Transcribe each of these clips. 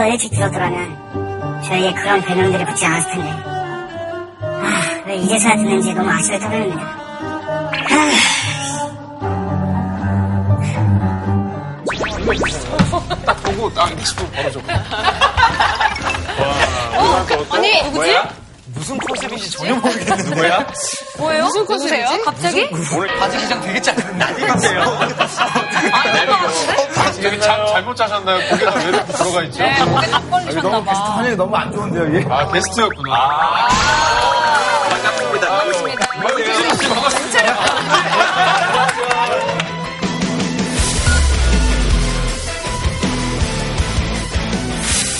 더 일찍 들었더라면 저에게 그런 별명들이 붙지 않았을 텐데. 아, 왜 이제서야 듣는지 너무 아쉬울 따름입니다. 딱 보고 딱 싶으면 바로 줘. 아니, 누구지? 무슨 컨셉인지 전혀 모르겠는데 누구야? 뭐예요? 무슨 컨셉이에요? 갑자기? 오늘 바지 기장 되게 짧은 난리인데요. 여기 잘, 잘못 짜셨나요? 고개가 왜 이렇게 들어가 있죠? 네, 목에 다 걸리셨나봐. 환영이 너무 안 좋은데요, 이게? 아, 게스트였구나.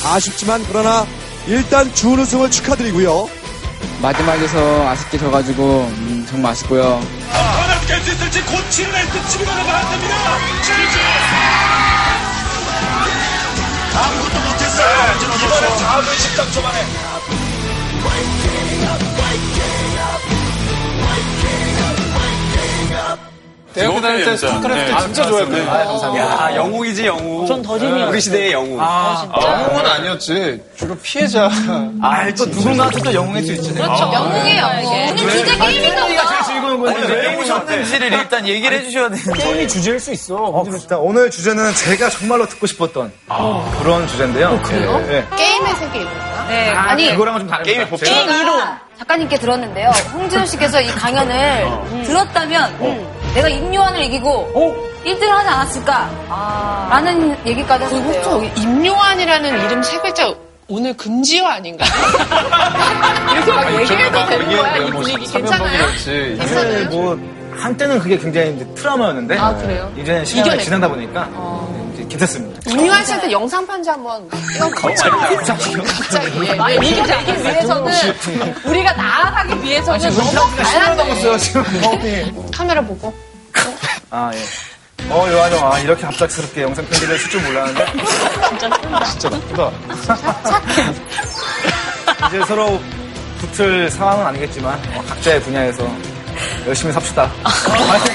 아쉽지만 그러나 일단 준우승을 축하드리고요. 마지막에서 아쉽게 져가지고 음, 정말 아쉽고요. 하나 깰수 있을지 곧 치료할 듯 치료가 나갑니다. 아 무것도 못했어요. 이번엔 4분 10점 초반에. 대학교 다닐 때 스타크래프트 진짜 좋아했거든요. 야, 영웅이지, 영웅. 전더 재미없어. 우리 시대의 영웅. 영웅은 아니었지. 주로 피해자. 아, 또 누군가 또 영웅일 수 있지. 그렇죠. 영웅이에요, 이게. 오늘 주제 게임인가 보다. 즐거운 건데. 왜 오셨는지를 일단 얘기를 해주셔야 되는데. 게임이 주제일 수 있어. 어, 진짜 오늘 주제는 제가 정말로 듣고 싶었던 그런 주제인데요. 그래요? 네. 게임의 세계입니까? 네. 아 니, 그거랑은 좀 다른 게임이. 같아요. 게임 이론 작가님께 들었는데요. 홍진호 씨께서 이 강연을 들었다면 음, 내가 임요한을 이기고 1등을 하지 않았을까? 라는 얘기까지 하셨대요. 저기 임요한이라는 이름 세 글자 오늘 금지화 아닌가? 이렇게 막 얘기해도 거야 이 분위기 괜찮아요? 사실 뭐 한때는 그게 굉장히 이제 트라우마였는데 아, 그래요? 이제는 시간이 이겨냈구나. 지나다 보니까 이제 괜찮습니다. 임요한 씨한테 영상 편지 한번 갑자기 예. 이게 되기 위해서는 우리가 나아가기 위해서는 너무 돼. 넘었어요 지금 마음이. 카메라 보고 아 예. 어 요한 형, 아 이렇게 갑작스럽게 영상 편지를 쓸 줄 몰랐는데 진짜 나쁘다. 이제 서로 붙을 상황은 아니겠지만 어, 각자의 분야에서 열심히 삽시다. 파이팅!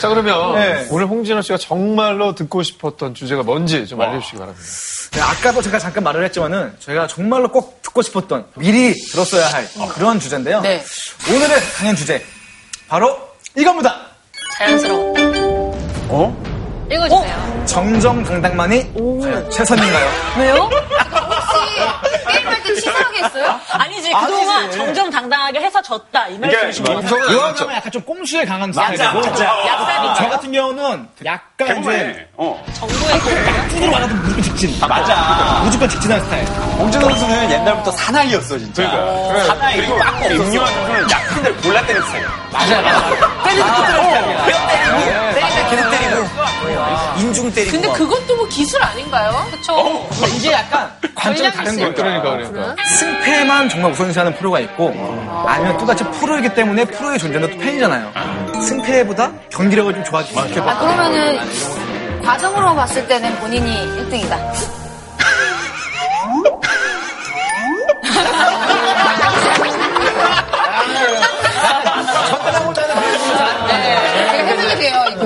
자, 그러면 네. 오늘 홍진호 씨가 정말로 듣고 싶었던 주제가 뭔지 좀 알려주시기 바랍니다. 네, 아까도 제가 잠깐 말을 했지만은 저희가 정말로 꼭 듣고 싶었던 미리 들었어야 할 그런 주제인데요. 네. 오늘의 강연 주제 바로 이겁니다. 자연스러워. 어? 읽어주세요. 정정당당만이 과연 최선인가요? 왜요? 혹시 게임할 때 하게 했어요? 아니지 그동안 정정당당하게 해서 졌다 이 말씀이시죠? 요한 형은 약간 좀 꼼수에 강한 스타일이고 약사니까. 저 같은 경우는 약간 이제 정보의 그 뚝으로 와가지고 무조건 직진. 맞아. 무조건 직진하는 스타일. 홍진호 선수는 옛날부터 사나이였어, 진짜. 그러니까. 사나이. 그리고 막 임요한 선수는 약한 데를 골라 때리는 스타일. 맞아, 맞아. 때리는 스타일이야. 때리면 계속 때리고. 인중 때리고. 근데 막. 그것도 뭐 기술 아닌가요? 그쵸? 이게 약간 관점이 다른 거예요. 그러니까, 그러니까. 승패만 정말 우선시하는 프로가 있고 아니면 또다시 프로이기 때문에 프로의 존재는 또 팬이잖아요. 승패보다 경기력을 좀 좋아지고 이렇게 아, 그러면은 과정으로 봤을 때는 본인이 1등이다.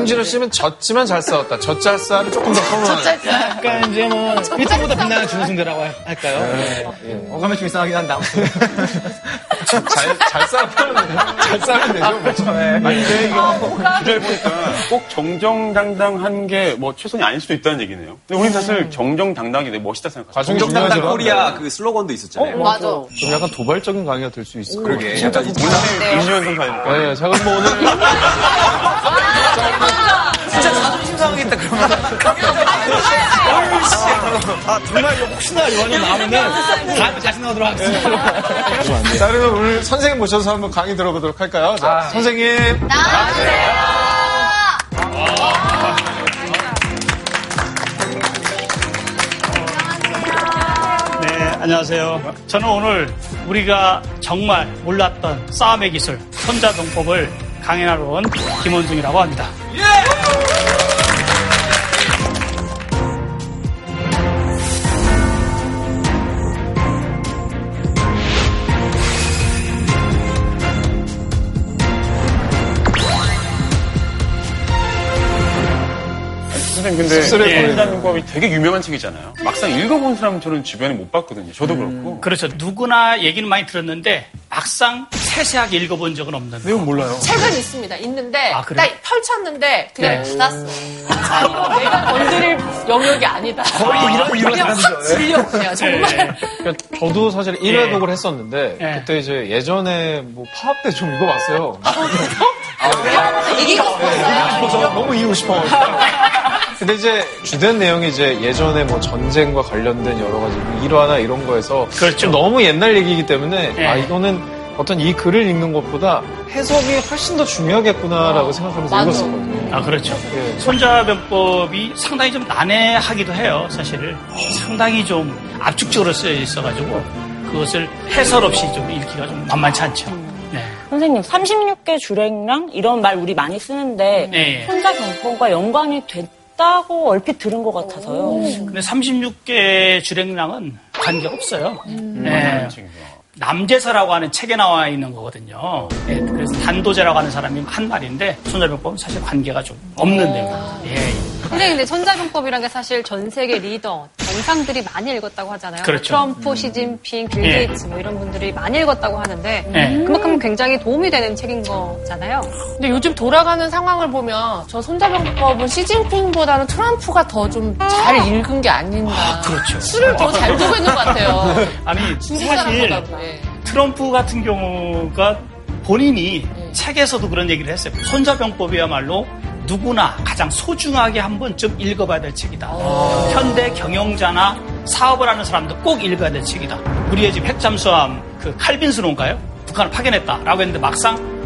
홍진호 씨는 졌지만 잘 싸웠다. 젖잘싸를 조금 더 선호하는. 약간 이제 뭐 1등보다 빛나는 준우승대라고 할까요? 어감이 좀 이상하긴 아무튼. 잘, 잘 싸우면, 잘 싸우면 되죠. 뭐. 아니, 근데 이거 주제를 보니까 꼭 정정당당한 게 뭐 최선이 아닐 수도 있다는 얘기네요. 근데 우리는 사실 정정당당하게 되게 멋있다 생각하죠. 정정당당 중요하죠. 코리아 그 슬로건도 있었잖아요. 맞아. 좀 약간 도발적인 강의가 될 수 있을 거예요. 그러게. 진짜 오늘 임요한 선수 아닙니까? 네, 제가 뭐 오늘 진짜 자존심 상하겠다, 그러면. 아 정말 혹시나 요한이 나오면은 다음에 다시 나오도록 하겠습니다. 자, 그러면 오늘 선생님 모셔서 한번 강의 들어보도록 할까요? 자, 선생님. 네, 안녕하세요. 저는 오늘 우리가 정말 몰랐던 싸움의 기술, 손자동법을 강연하러 온 김원중이라고 합니다. 선생님 근데 씁쓸해 보이네. 손자병법이 되게 유명한 책이잖아요. 막상 읽어본 사람 저는 주변에 못 봤거든요. 저도 그렇고. 그렇죠. 누구나 얘기는 많이 들었는데 막상 세세하게 읽어본 적은 없는. 내용 몰라요. 책은 있습니다. 있는데 아, 그래요? 딱 펼쳤는데 그냥 네. 닫았어. 아, 이거 내가 건드릴 영역이 아니다. 거의 이런 이런 그냥. 확 질려요. 정말. 그러니까 저도 사실 1회 예. 독을 했었는데 예. 그때 이제 예전에 뭐 파업 때 좀 읽어봤어요. 이기고 싶었어요. 저 너무 이기고 싶어. 근데 이제 주된 내용이 이제 예전에 뭐 전쟁과 관련된 여러 가지 뭐 일화나 이런 거에서 그렇죠. 좀 너무 옛날 얘기이기 때문에 예. 아 이거는 어떤 이 글을 읽는 것보다 해석이 훨씬 더 중요하겠구나라고 생각하면서 맞아. 읽었었거든요. 아, 그렇죠. 예. 손자병법이 상당히 좀 난해하기도 해요, 사실. 상당히 좀 압축적으로 쓰여 있어가지고 그것을 해설 없이 좀 읽기가 좀 만만치 않죠. 네. 선생님, 36계 줄행랑 이런 말 우리 많이 쓰는데 네. 손자병법과 연관이 됐 다고 얼핏 들은 것 같아서요. 근데 36계 줄행랑은 관계가 없어요. 네. 남제사라고 하는 책에 나와 있는 거거든요. 예, 그래서 단도제라고 하는 사람이 한 말인데 손자병법은 사실 관계가 좀 없는 내용이에요. 예. 근데 근데 손자병법이라는 게 사실 전 세계 리더, 정상들이 많이 읽었다고 하잖아요. 그렇죠. 트럼프, 시진핑, 빌 예. 게이츠 뭐 이런 분들이 많이 읽었다고 하는데 예. 그만큼 굉장히 도움이 되는 책인 거잖아요. 근데 요즘 돌아가는 상황을 보면 저 손자병법은 시진핑보다는 트럼프가 더 좀 잘 읽은 게 아닌가. 그렇죠. 술을 더잘 두고 있는 것 같아요. 아니, 사실. 예. 트럼프 같은 경우가 본인이 책에서도 그런 얘기를 했어요. 손자병법이야말로 누구나 가장 소중하게 한 번쯤 읽어봐야 될 책이다. 현대 경영자나 사업을 하는 사람도 꼭 읽어야 될 책이다. 우리의 집 핵잠수함 그 칼빈스로인가요? 북한을 파견했다라고 했는데 막상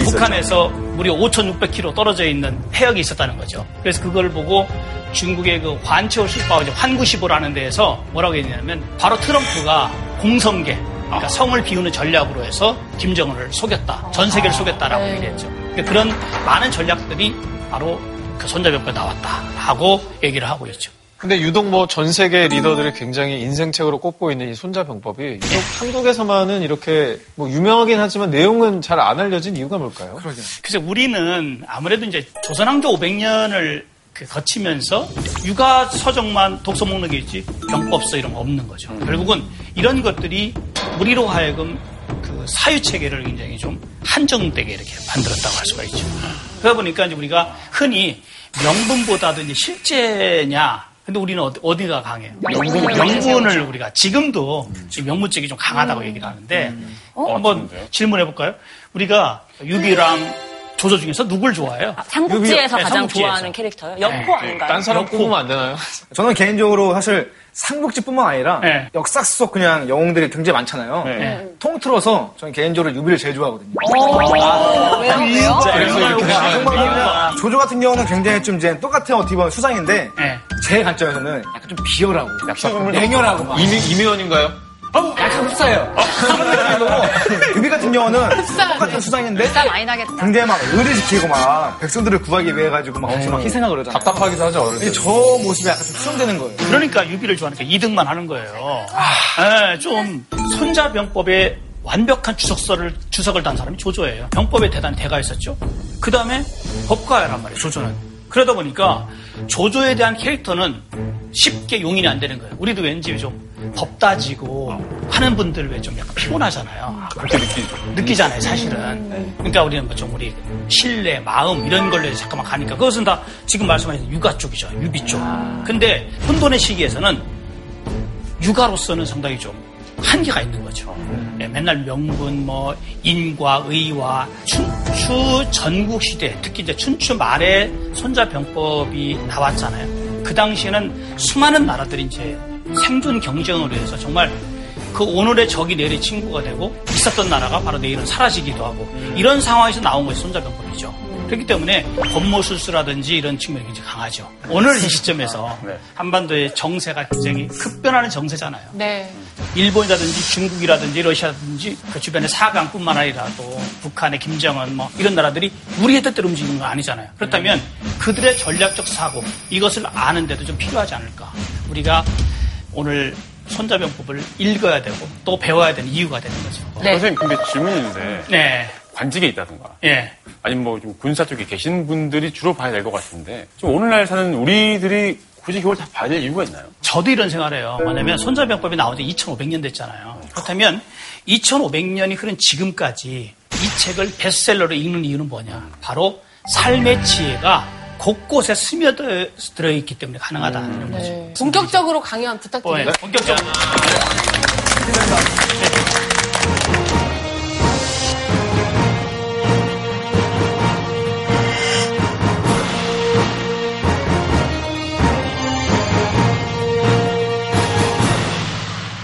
있었죠. 북한에서 무려 5,600km 떨어져 있는 해역이 있었다는 거죠. 그래서 그걸 보고 중국의 그 환채호 시바오 이제 환구시보라는 데에서 뭐라고 했냐면 바로 트럼프가 공성계 그러니까 성을 비우는 전략으로 해서 김정은을 속였다. 전 세계를 속였다라고 네. 얘기했죠. 그러니까 그런 많은 전략들이 바로 그 손자병법에 나왔다라고 얘기를 하고 있죠. 근데 유독 뭐 전 세계 리더들이 굉장히 인생책으로 꼽고 있는 이 손자병법이 유독 한국에서만은 이렇게 뭐 유명하긴 하지만 내용은 잘 안 알려진 이유가 뭘까요? 그래서 우리는 아무래도 이제 조선왕조 500년을 거치면서 육아 서적만 독서 목록에 있지 병법서 이런 거 없는 거죠. 결국은 이런 것들이 우리로 하여금 그 사유 체계를 굉장히 좀 한정되게 이렇게 만들었다고 할 수가 있죠. 그러다 보니까 이제 우리가 흔히 명분보다도 이제 실제냐 근데 우리는 어디, 어디 가 강해요? 명분, 명분을 우리가 지금도 지금 명문책이 좀 강하다고 얘기를 하는데 한번 질문해 볼까요? 우리가 유비랑 조조 중에서 누굴 좋아해요? 삼국지에서 네, 가장 삼국지에서. 좋아하는 캐릭터요? 역호 네. 아닌가요? 딴 사람 그렇고. 뽑으면 안 되나요? 저는 개인적으로 사실 삼국지뿐만 아니라 네. 역사 속 그냥 영웅들이 굉장히 많잖아요. 네. 통틀어서 저는 개인적으로 유비를 제일 좋아하거든요. 왜요? 왜요? 그래서 이렇게 아, 정말 그냥 조조 같은 경우는 굉장히 좀 이제 똑같은 어떻게 보면 수상인데 네. 제 관점에서는 약간 좀 비열하고 약간 냉혈하고 막 이미, 이미원인가요? 약간 흡사해요. 유비 같은 경우는 똑같은 수상인데 진짜 많이 나겠다. 굉장히 막 의를 지키고 막 백성들을 구하기 위해 가지고 막 엄청 막 희생하고 그러잖아요. 답답하기도 하죠, 어른들. 저 모습이 약간 좀 수정되는 거예요. 그러니까 유비를 좋아하니까 2등만 하는 거예요. 네, 좀 손자병법에 완벽한 주석서를 주석을 단 사람이 조조예요. 병법에 대단히 대가 있었죠. 그 다음에 법가야란 말이에요. 조조는. 그러다 보니까 조조에 대한 캐릭터는 쉽게 용인이 안 되는 거예요. 우리도 왠지 좀 법 따지고 하는 분들 왜 좀 약간 피곤하잖아요. 그렇게 느끼죠. 느끼잖아요, 사실은. 그러니까 우리는 뭐 좀 우리 신뢰, 마음 이런 걸로 해서 잠깐만 가니까 그것은 다 지금 말씀하신 육아 쪽이죠, 유비 쪽. 근데 혼돈의 시기에서는 육아로서는 상당히 좀 한계가 있는 거죠. 네, 맨날 명분, 뭐 인과, 의와 춘추 전국 시대, 특히 이제 춘추 말에 손자병법이 나왔잖아요. 그 당시에는 수많은 나라들이 이제 생존 경쟁으로 해서 정말 그 오늘의 적이 내일의 친구가 되고 있었던 나라가 바로 내일은 사라지기도 하고 이런 상황에서 나온 것이 손자병법이죠. 그렇기 때문에 법모술수라든지 이런 측면이 굉장히 강하죠. 오늘 이 시점에서 한반도의 정세가 굉장히 급변하는 정세잖아요. 네. 일본이라든지 중국이라든지 러시아라든지 그 주변의 사강뿐만 아니라도 북한의 김정은 뭐 이런 나라들이 우리의 뜻대로 움직이는 건 아니잖아요. 그렇다면 그들의 전략적 사고 이것을 아는데도 좀 필요하지 않을까. 우리가 오늘 손자병법을 읽어야 되고 또 배워야 되는 이유가 되는 거죠. 선생님, 근데 질문이 있는데. 네. 관직에 있다든가. 예. 아니면 뭐 좀 군사 쪽에 계신 분들이 주로 봐야 될 것 같은데 좀 오늘날 사는 우리들이 굳이 그걸 다 봐야 될 이유가 있나요? 저도 이런 생각을 해요. 뭐냐면 손자병법이 나온 지 2500년 됐잖아요. 그렇다면 2500년이 흐른 지금까지 이 책을 베스트셀러로 읽는 이유는 뭐냐? 바로 삶의 지혜가 곳곳에 스며들어 있기 때문에 가능하다. 이런 거죠. 네. 본격적으로 강연 부탁드립니다. 네, 본격적으로.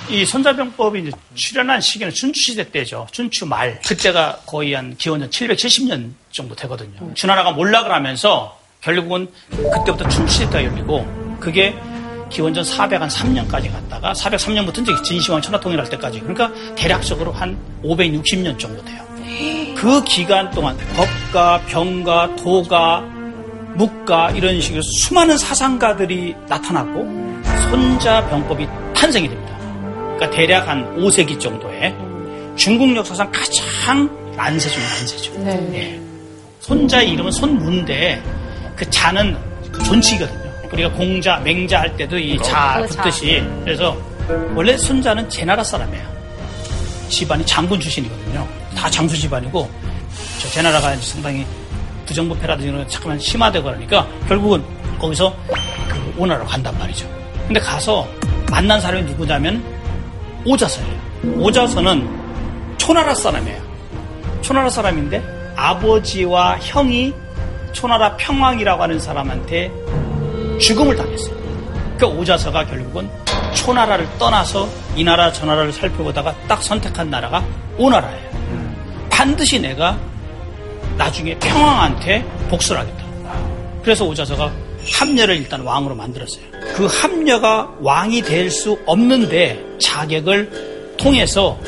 이 손자병법이 이제 출현한 시기는 춘추시대 때죠. 춘추 말. 그때가 거의 한 기원전 770년 정도 되거든요. 주나라가 몰락을 하면서 결국은 그때부터 춘추시대가 열리고 그게 기원전 403년까지 갔다가 403년부터 이제 진시황 천하통일 할 때까지 그러니까 대략적으로 한 560년 정도 돼요. 그 기간 동안 법가, 병가, 도가, 묵가 이런 식으로 수많은 사상가들이 나타났고 손자병법이 탄생이 됩니다. 그러니까 대략 한 5세기 정도에 중국 역사상 가장 난세 중 난세죠. 네. 예. 손자의 이름은 손문데 그 자는 그 존치거든요. 우리가 공자, 맹자 할 때도 이자그 자. 붙듯이 그래서 원래 손자는 제 나라 사람이에요. 집안이 장군 출신이거든요. 다 장수 집안이고 저 제나라가 이제 상당히 부정부패라든지 이런 거 잠깐만 심화되고 그러니까 결국은 거기서 그 오나라로 간단 말이죠. 근데 가서 만난 사람이 누구냐면 오자서예요. 오자서는 초나라 사람이에요. 초나라 사람인데 아버지와 형이 초나라 평왕이라고 하는 사람한테 죽음을 당했어요. 그 오자서가 결국은 초나라를 떠나서 이 나라 저 나라를 살펴보다가 딱 선택한 나라가 오나라예요. 반드시 내가 나중에 평왕한테 복수를 하겠다. 그래서 오자서가 함녀를 일단 왕으로 만들었어요. 그 함녀가 왕이 될 수 없는데 자객을 통해서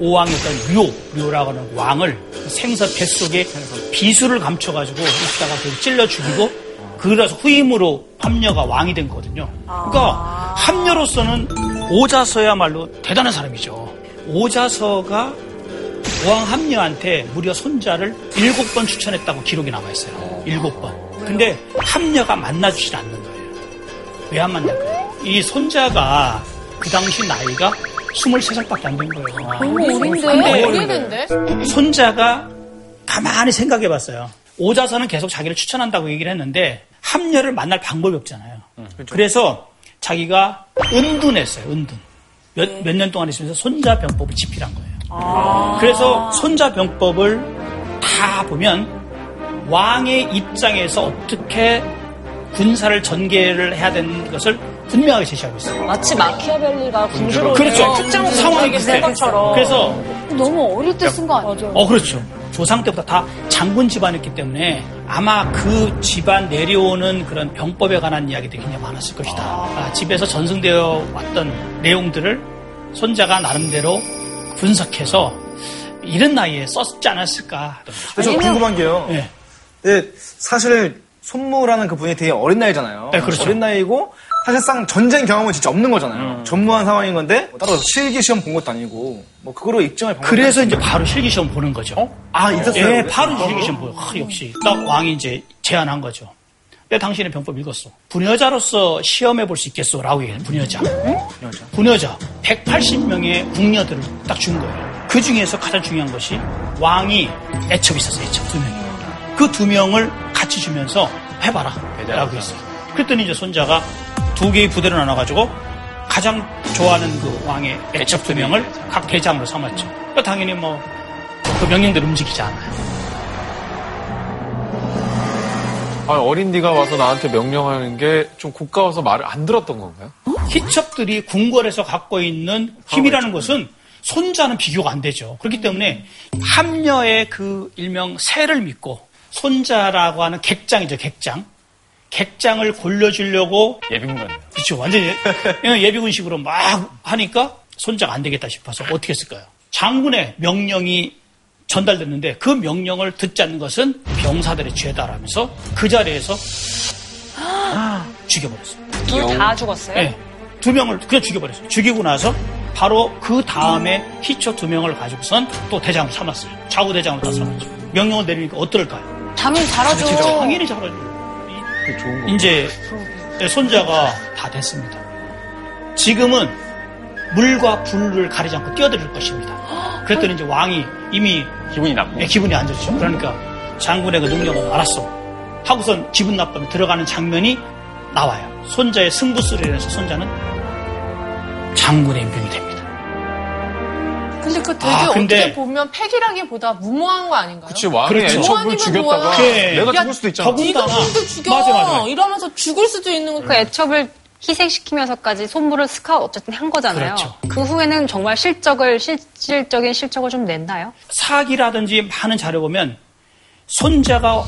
오왕이었던 료, 료라고 하는 왕을 생서 뱃속에 비수를 감춰가지고 있다가 그 찔러 죽이고 그래서 후임으로 함녀가 왕이 된 거거든요. 그러니까 함녀로서는 오자서야말로 대단한 사람이죠. 오자서가 왕 함녀한테 무려 손자를 일곱 번 추천했다고 기록이 남아 있어요. 일곱 번. 근데 함녀가 만나주질 않는 거예요. 왜 안 만날까요? 이 손자가 그 당시 나이가 23살밖에 안 된 거예요. 너무 어린데? 근데 오래된데? 손자가 가만히 생각해 봤어요. 오자서는 계속 자기를 추천한다고 얘기를 했는데 함녀를 만날 방법이 없잖아요. 그래서 자기가 은둔했어요. 은둔. 몇 몇년 동안 있으면서 손자 병법을 집필한 거예요. 그래서 손자 병법을 다 보면 왕의 입장에서 어떻게 군사를 전개를 해야 되는 것을 분명하게 제시하고 있어요. 마치 마키아벨리가 군주로 그렇죠. 특정 상황이 비슷해. 쓴 것처럼. 그래서 너무 어릴 때 쓴 거 아니에요? 어, 그렇죠. 조상 때부터 다 장군 집안이었기 때문에 아마 그 집안 내려오는 그런 병법에 관한 이야기들이 굉장히 많았을 것이다. 아, 집에서 전승되어 왔던 내용들을 손자가 나름대로 분석해서 이런 나이에 썼지 않았을까. 그래서 궁금한 게요. 네. 근데 사실 손무라는 그 분이 되게 어린 나이잖아요. 네, 그렇죠. 어린 나이고 사실상 전쟁 경험은 진짜 없는 거잖아요. 전무한 상황인 건데 뭐 따로 실기 시험 본 것도 아니고 뭐 그거로 입증할 방법이 그래서 이제 바로 실기 시험 보는 거죠. 아, 있었어요? 예, 바로 실기 시험 보요. 아, 역시. 딱 왕이 이제 제안한 거죠. 왜 당신의 병법 읽었어? 분여자로서 시험해 볼 수 있겠어? 라고 얘기해요. 분여자. 여자. 분여자. 180명의 궁녀들을 딱 준 거예요. 그 중에서 가장 중요한 것이 왕이 애첩이 있었어요. 애첩 두 명이. 그 두 명을 같이 주면서 해봐라. 라고 했어요. 그랬더니 이제 손자가 두 개의 부대를 나눠가지고 가장 좋아하는 그 왕의 애첩 두 명을 각 대장으로 삼았죠. 그러니까 당연히 뭐 그 명령대로 움직이지 않아요. 아, 어린 네가 와서 나한테 명령하는 게 좀 고가워서 말을 안 들었던 건가요? 희척들이 궁궐에서 갖고 있는 힘이라는 것은 손자는 비교가 안 되죠. 그렇기 때문에 함녀의 그 일명 새를 믿고 손자라고 하는 객장이죠, 객장. 객장을 골려주려고 예비군 같네요. 그렇죠. 완전히 예- 예비군식으로 막 하니까 손자가 안 되겠다 싶어서 어떻게 했을까요? 장군의 명령이 전달됐는데 그 명령을 듣지 않는 것은 병사들의 죄다라면서 그 자리에서 죽여버렸어요. 둘 다 죽었어요? 네. 두 명을 그냥 죽여버렸어요. 죽이고 나서 바로 그 다음에 희초 두 명을 가지고선 또 대장을 삼았어요. 좌우 대장으로 다 삼았죠. 명령을 내리니까 어떨까요? 당연히 잘하죠. 당연히 잘하죠. 이제 손자가 다 됐습니다. 지금은 물과 불을 가리지 않고 뛰어들일 것입니다. 그랬더니 이제 왕이 이미 기분이 나쁘고 예, 기분이 안 좋죠. 그러니까 장군의 그 능력은 알았어. 하고선 기분 나쁘면 들어가는 장면이 나와요. 손자의 승부수를 인해서 손자는 장군의 임금이 됩니다. 근데 그 되게 아, 근데- 어떻게 보면 패기라기보다 무모한 거 아닌가요? 그치, 왕이 그렇죠. 애첩을 죽였다가 뭐야. 네. 내가 야, 죽을 수도 있잖아. 네가 힘들 죽여. 맞아, 맞아. 이러면서 죽을 수도 있는 거. 그 애첩을 희생시키면서까지 손물을 스카웃 어쨌든 한 거잖아요. 그렇죠. 그 후에는 정말 실적을 실질적인 실적을 좀 냈나요? 사기라든지 많은 자료 보면 손자가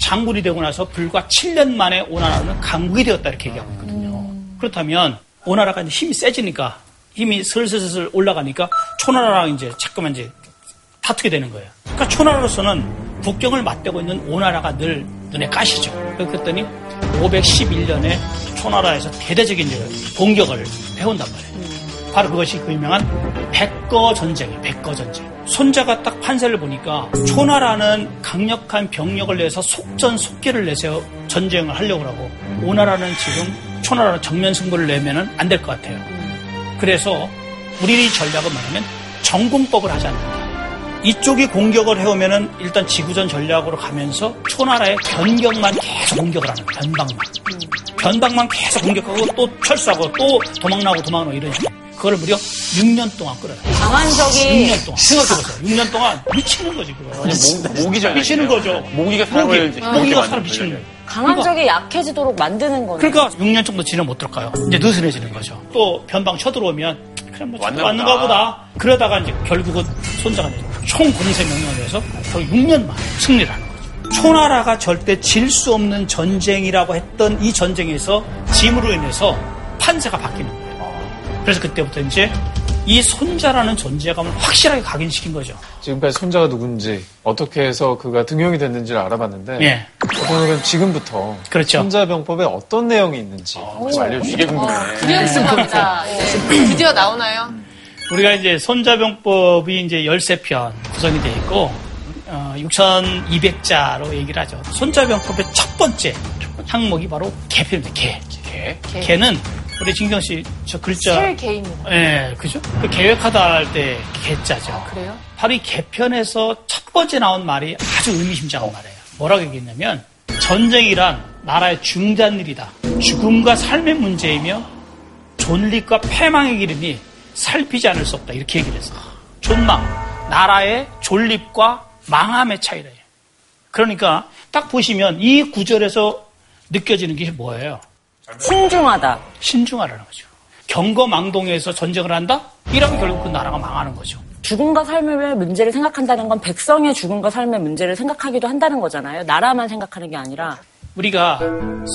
장군이 되고 나서 불과 7년 만에 오나라는 강국이 되었다 이렇게 얘기하고 있거든요. 그렇다면 오나라가 이제 힘이 세지니까 힘이 슬슬슬 올라가니까 초나라랑 이제 자꾸만 이제 다투게 되는 거예요. 그러니까 초나라로서는 국경을 맞대고 있는 오나라가 늘 눈에 까시죠. 그랬더니 511년에 초나라에서 대대적인 공격을 해온단 말이에요. 바로 그것이 그 유명한 백거 전쟁이에요. 백거 전쟁. 손자가 딱 판세를 보니까 초나라는 강력한 병력을 내서 속전속결을 내세워 전쟁을 하려고 하고 오나라는 지금 초나라는 정면 승부를 내면은 안 될 것 같아요. 그래서 우리 전략은 뭐냐면 정공법을 하지 않는다. 이쪽이 공격을 해오면은 일단 지구전 전략으로 가면서 초나라의 변경만 계속 공격을 하는. 변방만. 변방만 계속 공격하고 또 철수하고 또 도망나고 도망나고 이런 식으로. 그걸 무려 6년 동안 끌어요. 강한 적이 6년 동안. 생각해보세요. 6년 동안 미치는 거지, 그거. 모기잖아요. 미치는 거죠. 모기가 사람을 모기, 모기가 사람 미치는 거예요. 강한 적이 약해지도록 만드는 거네. 그러니까 6년 정도 지나면 어떨까요? 이제 느슨해지는 거죠. 또 변방 쳐들어오면 그냥 뭐 왔나 왔는가 보다. 그러다가 이제 결국은 손자가 이제 총공세 명령을 해서 결국 6년 만에 승리를 하는 거죠. 초나라가 절대 질 수 없는 전쟁이라고 했던 이 전쟁에서 짐으로 인해서 판세가 바뀌는 거예요. 그래서 그때부터 이제 이 손자라는 존재감을 확실하게 각인시킨 거죠. 지금까지 손자가 누군지 어떻게 해서 그가 등용이 됐는지를 알아봤는데 예. 오늘은 지금부터 그렇죠. 손자병법에 어떤 내용이 있는지 좀 알려주시게 이게 궁금해. 그냥 수고합니다. 네. 드디어 나오나요? 우리가 이제 손자병법이 이제 13편 구성이 되어 있고, 어, 6,200자로 얘기를 하죠. 손자병법의 첫 번째 항목이 바로 개편입니다. 개. 개? 개는 우리 진경 씨 저 글자. 셀 개입니다. 예, 그죠? 그 계획하다 할 때 개자죠. 그래요? 바로 이 개편에서 첫 번째 나온 말이 아주 의미심장한 말이에요. 뭐라고 얘기했냐면 전쟁이란 나라의 중대한 일이다. 죽음과 삶의 문제이며 존립과 패망의 길이니 살피지 않을 수 없다. 이렇게 얘기를 했어요. 존망, 나라의 존립과 망함의 차이다. 그러니까 딱 보시면 이 구절에서 느껴지는 게 뭐예요? 신중하다. 신중하라는 거죠. 경거망동에서 전쟁을 한다? 이러면 결국 그 나라가 망하는 거죠. 죽음과 삶의 문제를 생각한다는 건 백성의 죽음과 삶의 문제를 생각하기도 한다는 거잖아요. 나라만 생각하는 게 아니라. 우리가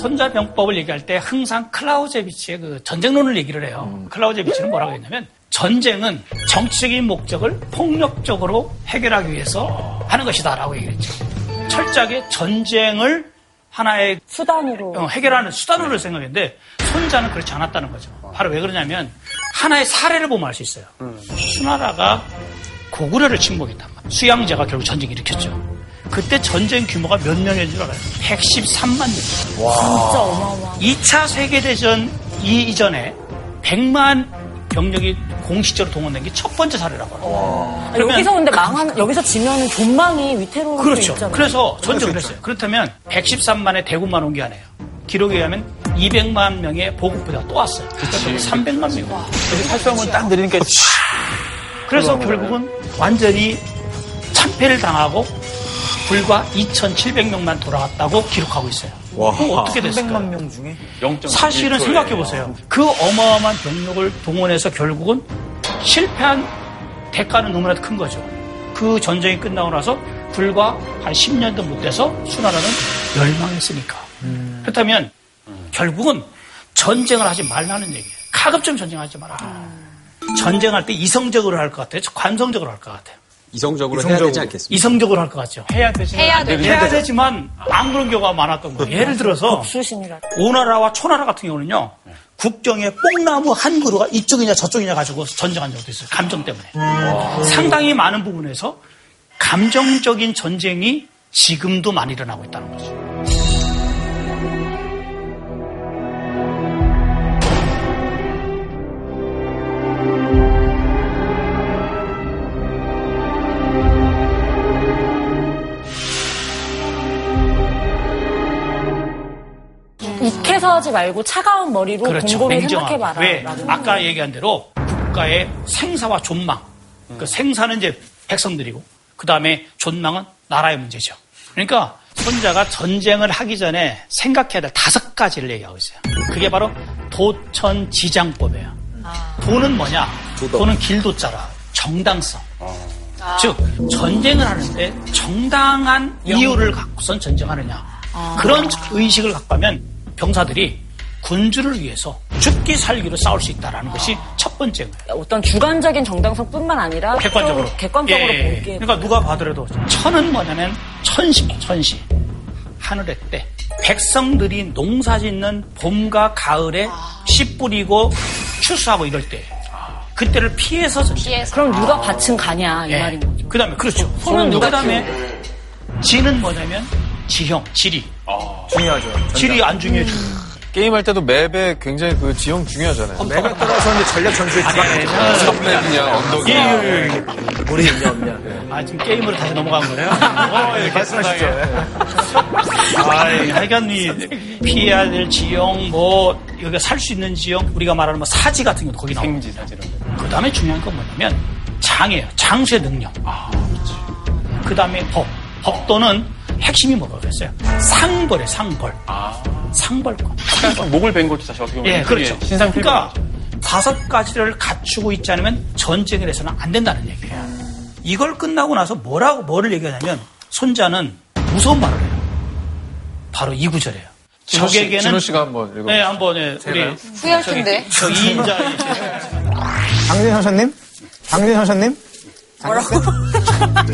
손자병법을 얘기할 때 항상 클라우제비치의 그 전쟁론을 얘기를 해요. 클라우제비치는 뭐라고 했냐면 전쟁은 정치적인 목적을 폭력적으로 해결하기 위해서 하는 것이다라고 얘기했죠. 철저하게 전쟁을 하나의 수단으로 어, 해결하는 수단으로 생각했는데 손자는 그렇지 않았다는 거죠. 바로 왜 그러냐면 하나의 사례를 보면 알 수 있어요. 수나라가 고구려를 침공했단 말이에요. 수양제가 결국 전쟁 일으켰죠. 그때 전쟁 규모가 몇 명인 줄 알아요? 113만 명. 진짜 어마어마. 2차 세계대전 이전에 100만 병력이 공식적으로 동원된 게 첫 번째 사례라고 합니다. 그러면- 여기서 근데 망한 여기서 지면은 존망이 위태로울 수 그렇죠. 있잖아요. 그래서 전쟁을 했어요. 그렇다면 113만의 대군만 온 게 아니에요. 기록에 의하면 200만 명의 보급부대가 또 왔어요. 그러니까 300만 명이 와. 팔성은 딱 내리니까 그래서 결국은 완전히 참패를 당하고 불과 2,700명만 돌아왔다고 기록하고 있어요. 와, 그럼 어떻게 됐을까요? 300만 명 중에 사실은 생각해 보세요. 그 어마어마한 병력을 동원해서 결국은 실패한 대가는 너무나도 큰 거죠. 그 전쟁이 끝나고 나서 불과 한 10년도 못 돼서 수나라는 멸망했으니까. 그렇다면 결국은 전쟁을 하지 말라는 얘기예요. 가급적 전쟁하지 마라. 전쟁할 때 이성적으로 할 것 같아요? 관성적으로 할 것 같아요? 이성적으로 해야 되지 않겠습니까? 이성적으로 할 것 같죠. 해야 되지만 해야. 해야 되지만 안 그런 경우가 많았던 거예요. 예를 들어서. 오나라와 초나라 같은 경우는요. 국경에 뽕나무 한 그루가 이쪽이냐 저쪽이냐 가지고 전쟁한 적도 있어요. 감정 때문에. 상당히 많은 부분에서 감정적인 전쟁이 지금도 많이 일어나고 있다는 거죠. 익혀서 하지 말고 차가운 머리로 그렇죠. 곰곰이 냉정하게. 생각해봐라. 왜? 라는 아까 얘기한 대로 국가의 생사와 존망. 그 생사는 이제 백성들이고, 그 다음에 존망은 나라의 문제죠. 그러니까 손자가 전쟁을 하기 전에 생각해야 될 다섯 가지를 얘기하고 있어요. 그게 바로 도천지장법이에요. 도는 뭐냐? 도는 길도자라 정당성. 즉 전쟁을 하는데 정당한 이유를 갖고선 전쟁하느냐 그런 의식을 갖고 하면 병사들이 군주를 위해서 죽기 살기로 싸울 수 있다라는 것이 첫 번째 거예요. 어떤 주관적인 정당성뿐만 아니라 객관적으로. 좀 객관적으로 예, 예. 보기에 그러니까 누가 봐더라도 천은 뭐냐면 천시, 천시. 하늘의 때. 백성들이 농사 짓는 봄과 가을에 씨 뿌리고 추수하고 이럴 때. 그때를 피해서 전쟁. 그럼 누가 밭은 가냐 이 말인 거죠. 그 다음에, 그렇죠. 손은 누가 그 다음에 지는 뭐냐면 지형, 지리. 중요하죠. 지리 안 중요해요. 게임할 때도 맵에 굉장히 그 지형 중요하잖아요. 맵에 따라서 이제 전략 전술에 들어가는 선맵이냐, 언덕이냐. 예, 예, 예. 물이 있냐 없냐. 아, 지금 게임으로 다시 넘어간 거네요? 어, 예, 말씀하시죠. 아, 예, 하여간 이 피해야 될 지형, 뭐, 여기가 살 수 있는 지형, 우리가 말하는 뭐 사지 같은 것도 거기 나옵니다. 생지 사지 이런 거. 그 다음에 중요한 건 뭐냐면 장이에요. 장수의 능력. 그 다음에 법. 법도는 핵심이 뭐라고 그랬어요? 상벌에 상벌. 상벌권. 약간 목을 벤 것도 사실 어떻게 보면 예, 그렇죠. 신상 필 그러니까 다섯 가지를 갖추고 있지 않으면 전쟁을 해서는 안 된다는 얘기예요. 이걸 끝나고 나서 뭐라고 뭐를 얘기하냐면 손자는 무서운 말을 해요. 바로 이 구절이에요. 진호 씨, 적에게는 진호 씨가 한번 읽어. 네, 한번 예, 우리? 후회할 텐데. 저 2인자 장진 선생님? 장진 선생님?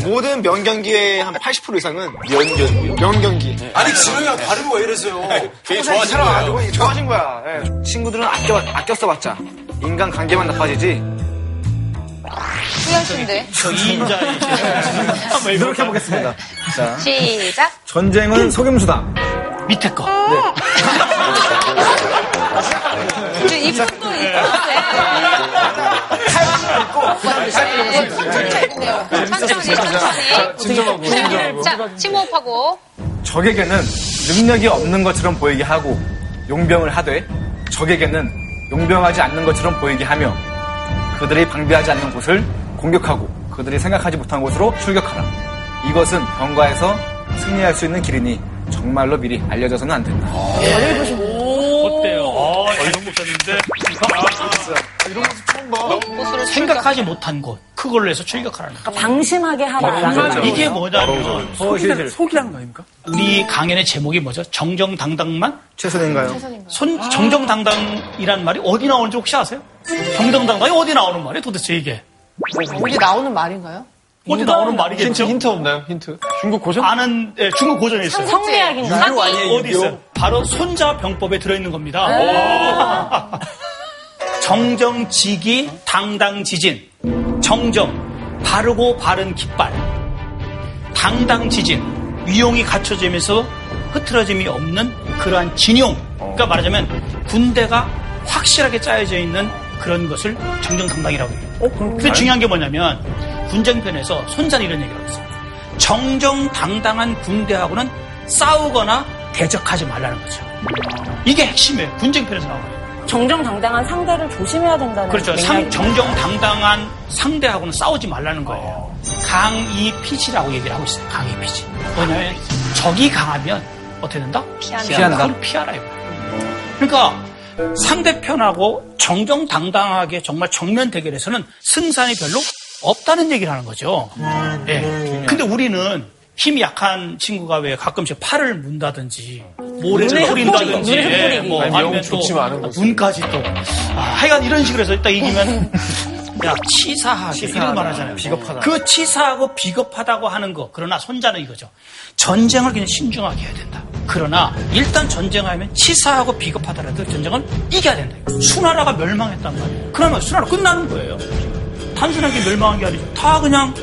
모든 명경기의 한 80% 이상은 면경기요. 명경기. 아니 진호이 형 발음이 왜 이러세요? 되게 좋아하신 거야. 좋아하신 거야. 예. 친구들은 아껴 아껴 써봤자 인간 관계만 나빠지지. 텐데. 저 2인자 한번 노력해 보겠습니다. 자, 시작. 전쟁은 속임수다. 밑에 거. 이제 입술도 천천히, 천천히. 진정하고, 진정하고. 자, 심호흡하고. 적에게는 능력이 없는 것처럼 보이게 하고 용병을 하되 적에게는 용병하지 않는 것처럼 보이게 하며 그들이 방비하지 않는 곳을 공격하고 그들이 생각하지 못한 곳으로 출격하라. 이것은 병과에서 승리할 수 있는 길이니 정말로 미리 알려져서는 안 된다. 어때요? 아, 이런 목사님인데. 이런 모습 처음 봐. 생각하지 못한 곳, 그걸로 해서 출격하라는 거. 그러니까 방심하게 하라. 이게 뭐냐면 속이란, 속이라는 거 아닙니까? 우리 강연의 제목이 뭐죠? 정정당당만? 최선인가요? 손 정정당당이란 말이 어디 나오는지 혹시 아세요? 정정당당이 어디 나오는 말이에요? 도대체 이게 어디 나오는 말인가요? 어디 나오는 힌트, 말이겠죠? 힌트 없나요? 힌트? 중국 고전? 아는 예, 중국 고전에 있어요. 성리학인가? 유교 아니에요? 어디 있어요? 바로 손자병법에 들어있는 겁니다. 오. 정정지기 당당지진 정정 바르고 바른 깃발 당당지진 위용이 갖춰지면서 흐트러짐이 없는 그러한 진용 그러니까 말하자면 군대가 확실하게 짜여져 있는 그런 것을 정정당당이라고 해요. 근데 중요한 게 뭐냐면 군정편에서 손자는 이런 얘기를 하고 있어요. 정정당당한 군대하고는 싸우거나 대적하지 말라는 거죠. 이게 핵심이에요. 군정편에서 나와요. 정정당당한 상대를 조심해야 된다는 그렇죠. 상, 정정당당한 상대하고는 싸우지 말라는 거예요. 강이피지라고 얘기를 하고 있어요. 강이피지. 뭐냐면 적이 강하면 어떻게 된다? 피한다. 그걸 피하라 이거예요. 그러니까 상대편하고 정정당당하게 정말 정면 대결에서는 승산이 별로 없다는 얘기를 하는 거죠. 예. 근데 우리는 힘이 약한 친구가 왜 가끔씩 팔을 문다든지 모래를 뿌린다든지 예. 뭐 아니, 아니면 영 또. 눈까지 또 아, 하여간 이런 식으로 해서 딱 이기면 야 치사하게 이런 말 하잖아요. 비겁하다. 그 치사하고 비겁하다고 하는 거 그러나 손자는 이거죠. 전쟁을 그냥 신중하게 해야 된다. 그러나 일단 전쟁하면 치사하고 비겁하더라도 전쟁은 이겨야 된다. 수나라가 멸망했단 말이에요. 그러면 수나라 끝나는 거예요. 단순하게 멸망한 게 아니죠. 다 그냥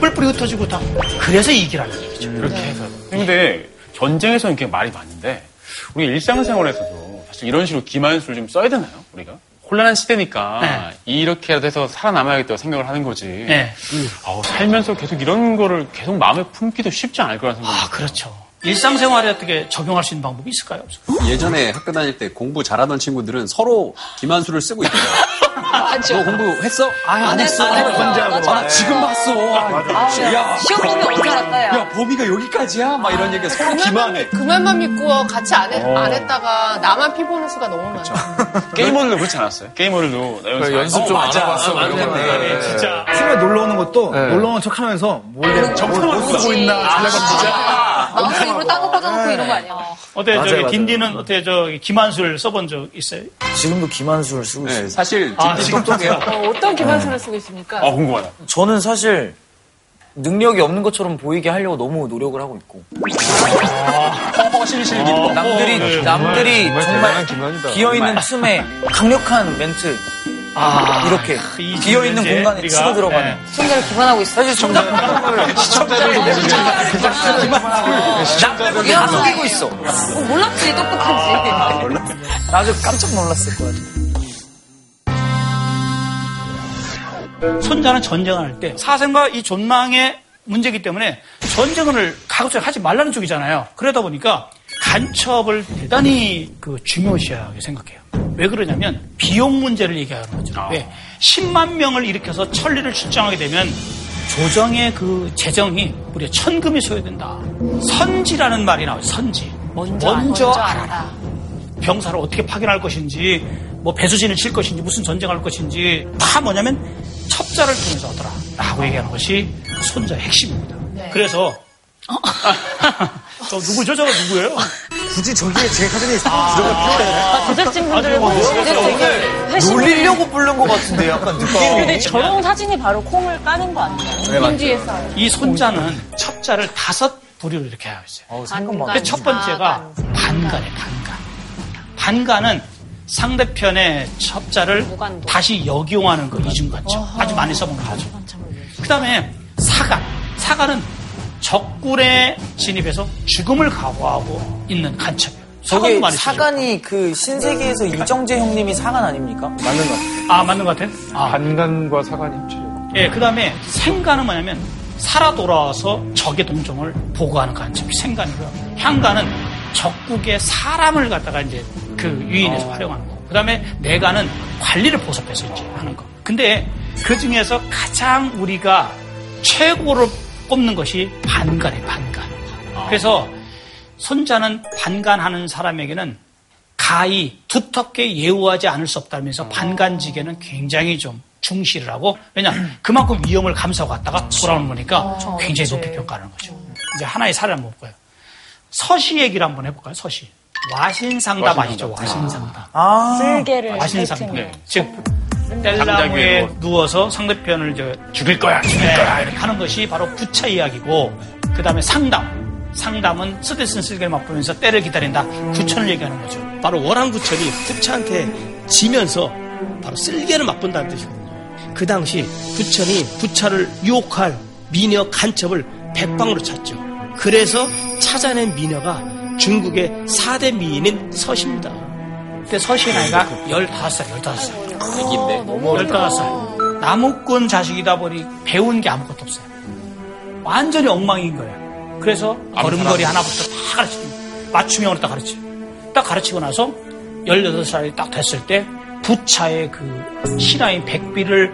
뿔뿔이 흩어지고 다. 그래서 이기라는 얘기죠. 그렇게 해서. 근데 전쟁에서는 이게 말이 많은데 우리 일상생활에서도 사실 이런 식으로 기만수를 좀 써야 되나요? 우리가? 혼란한 시대니까 네. 이렇게라도 해서 살아남아야겠다고 생각을 하는 거지. 네. 아우, 살면서 계속 이런 거를 계속 마음에 품기도 쉽지 않을 거라는 생각이 아, 그렇죠. 일상생활에 어떻게 적용할 수 있는 방법이 있을까요? 없을까요? 예전에 학교 다닐 때 공부 잘하던 친구들은 서로 기만수를 쓰고 있대요. 너 공부했어? 아, 안 했어. 안 했어. 혼자 맞아. 아, 지금 봤어. 야, 시험 보면 언제 알았다, 야. 야, 범위가 여기까지야? 막 이런 얘기가 서로 기만해. 그만만 믿고 같이 안, 해, 어. 안 했다가 나만 피 보는 수가 너무 많아. 게이머들도 그렇지 않았어요? 게이머들도 나 연습, 연습 좀 맞아. 알아봤어. 아, 맞아. 그러네. 진짜. 친구가 놀러 오는 것도 네. 놀러 오는 척 하면서 몰래 뭐 쓰고 있나 아, 진짜. 마우스 입으로 딴거 꽂아놓고 이런 거 아니야? 어때, 맞아요, 저기, 맞아요. 딘디는 어때, 저, 기만술 써본 적 있어요? 지금도 기만수를 쓰고 있어요. 네, 사실 아, 진짜 똑똑해요. 어, 어떤 기만수를 쓰고 있습니까? 아, 궁금하다. 저는 사실 능력이 없는 것처럼 보이게 하려고 너무 노력을 하고 있고. 허실실 기법. 남들이 네. 남들이 정말 정말. 비어 있는 틈에 강력한 멘트 아, 이렇게 이 비어 있는 공간에 우리가, 치고 들어가는. 네. 시청자를 기만하고 있어. 사실 정답 시청자들도 모르겠네. 남들이 다 속이고 있어. 어, 몰랐지, 똑똑하지. 아주 깜짝 놀랐을 거야. 손자는 전쟁을 할 때 사생과 이 존망의 문제이기 때문에 전쟁을 가급적 하지 말라는 쪽이잖아요. 그러다 보니까 간첩을 대단히 그 중요시하게 생각해요. 왜 그러냐면 비용 문제를 얘기하는 거죠. 왜 10만 명을 일으켜서 천리를 출정하게 되면 조정의 그 재정이 무려 천금이 소요된다. 선지라는 말이 나와요. 선지. 먼저, 먼저 먼저 알아라. 병사를 어떻게 파견할 것인지, 뭐 배수진을 칠 것인지, 무슨 전쟁할 것인지 다 뭐냐면 첩자를 통해서 하더라. 라고 얘기하는 것이 손자의 핵심입니다. 그래서 저 누구죠? 저거 누구예요? 굳이 저기에 제 사진이 있어. 아, 제작진분들 뭐, 놀리려고 부른 것 같은데 약간 느낌이. 근데 저런 사진이 바로 콩을 까는 거 아니에요? 현지에서. 이 손자는 첩자를 다섯 부류로 이렇게 하고 있어요. 근데 첫 번째가 반간이에요, 반간. 반간은 상대편의 첩자를 다시 역이용하는 거, 이중간첩. 아주 많이 써먹는 거죠. 그 다음에 사간. 사간은 적군에 진입해서 죽음을 각오하고 있는 간첩이에요. 사간도 저게. 사간이 그 신세계에서 이정재 형님이 사간 아닙니까? 맞는 것 같아요. 아, 맞는 것 같아요? 아. 반간과 사간이 합쳐져. 예, 그 다음에 생간은 뭐냐면 살아 돌아와서 적의 동정을 보고하는 간첩이 생간이고요. 향간은 적국의 사람을 갖다가 이제 그 유인해서 활용하는 거. 그 다음에 내간은 관리를 보섭해서 이제 하는 거. 근데 그 중에서 가장 우리가 최고로 꼽는 것이 반간이에요, 반간. 그래서 손자는 반간하는 사람에게는 가히 두텁게 예우하지 않을 수 없다면서 반간직에는 굉장히 좀 중시를 하고 왜냐 그만큼 위험을 감수하고 갔다가 돌아오는 거니까 굉장히 높이 평가하는 거죠. 이제 하나의 사례를 한번 볼까요? 서시 얘기를 한번 해볼까요? 서시. 와신상담 아시죠? 와신상담. 아. 쓸개를 와신상담. 즉 뗄나무에 누워서 상대편을 이제 죽일 거야, 죽일 거야 이렇게 하는 것이 바로 부차 이야기고 그 다음에 상담. 상담은 쓰듯은 쓸개를 맛보면서 때를 기다린다. 부천을 얘기하는 거죠. 바로 월왕구천이 부처한테 지면서 바로 쓸개를 맛본다는 뜻이거든요. 그 당시 부천이 부차를 유혹할 미녀 간첩을 백방으로 찾죠. 그래서 찾아낸 미녀가 중국의 4대 미인인 서시입니다. 그때 서시의 나이가 15살, 15살. 애기인데. 15살. 나무꾼 자식이다 보니 배운 게 아무것도 없어요. 완전히 엉망인 거예요. 그래서 걸음걸이 하나부터 다 가르칩니다. 맞춤형으로 딱 가르쳐요. 딱 가르치고 나서 16살이 딱 됐을 때 부차의 그 신하인 백비를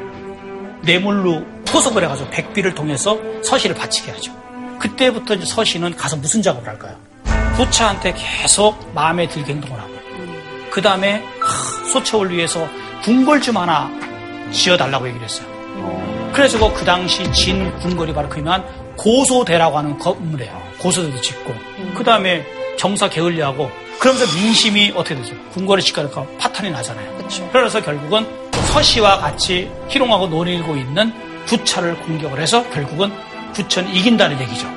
뇌물로 포섭을 해가지고 백비를 통해서 서시를 바치게 하죠. 그때부터 이제 서시는 가서 무슨 작업을 할까요? 부차한테 계속 마음에 들게 행동을 하고 그 다음에 소첩을 위해서 궁궐 좀 하나 지어달라고 얘기를 했어요. 그래서 그 당시 진 궁궐이 바로 그 유명한 고소대라고 하는 건물이에요. 고소대도 짓고 그 다음에 정사 게을리하고 그러면서 민심이 어떻게 되죠? 궁궐의 집가니까 파탄이 나잖아요. 그래서 결국은 서시와 같이 희롱하고 논의고 있는 부차를 공격을 해서 결국은 부천이 이긴다는 얘기죠.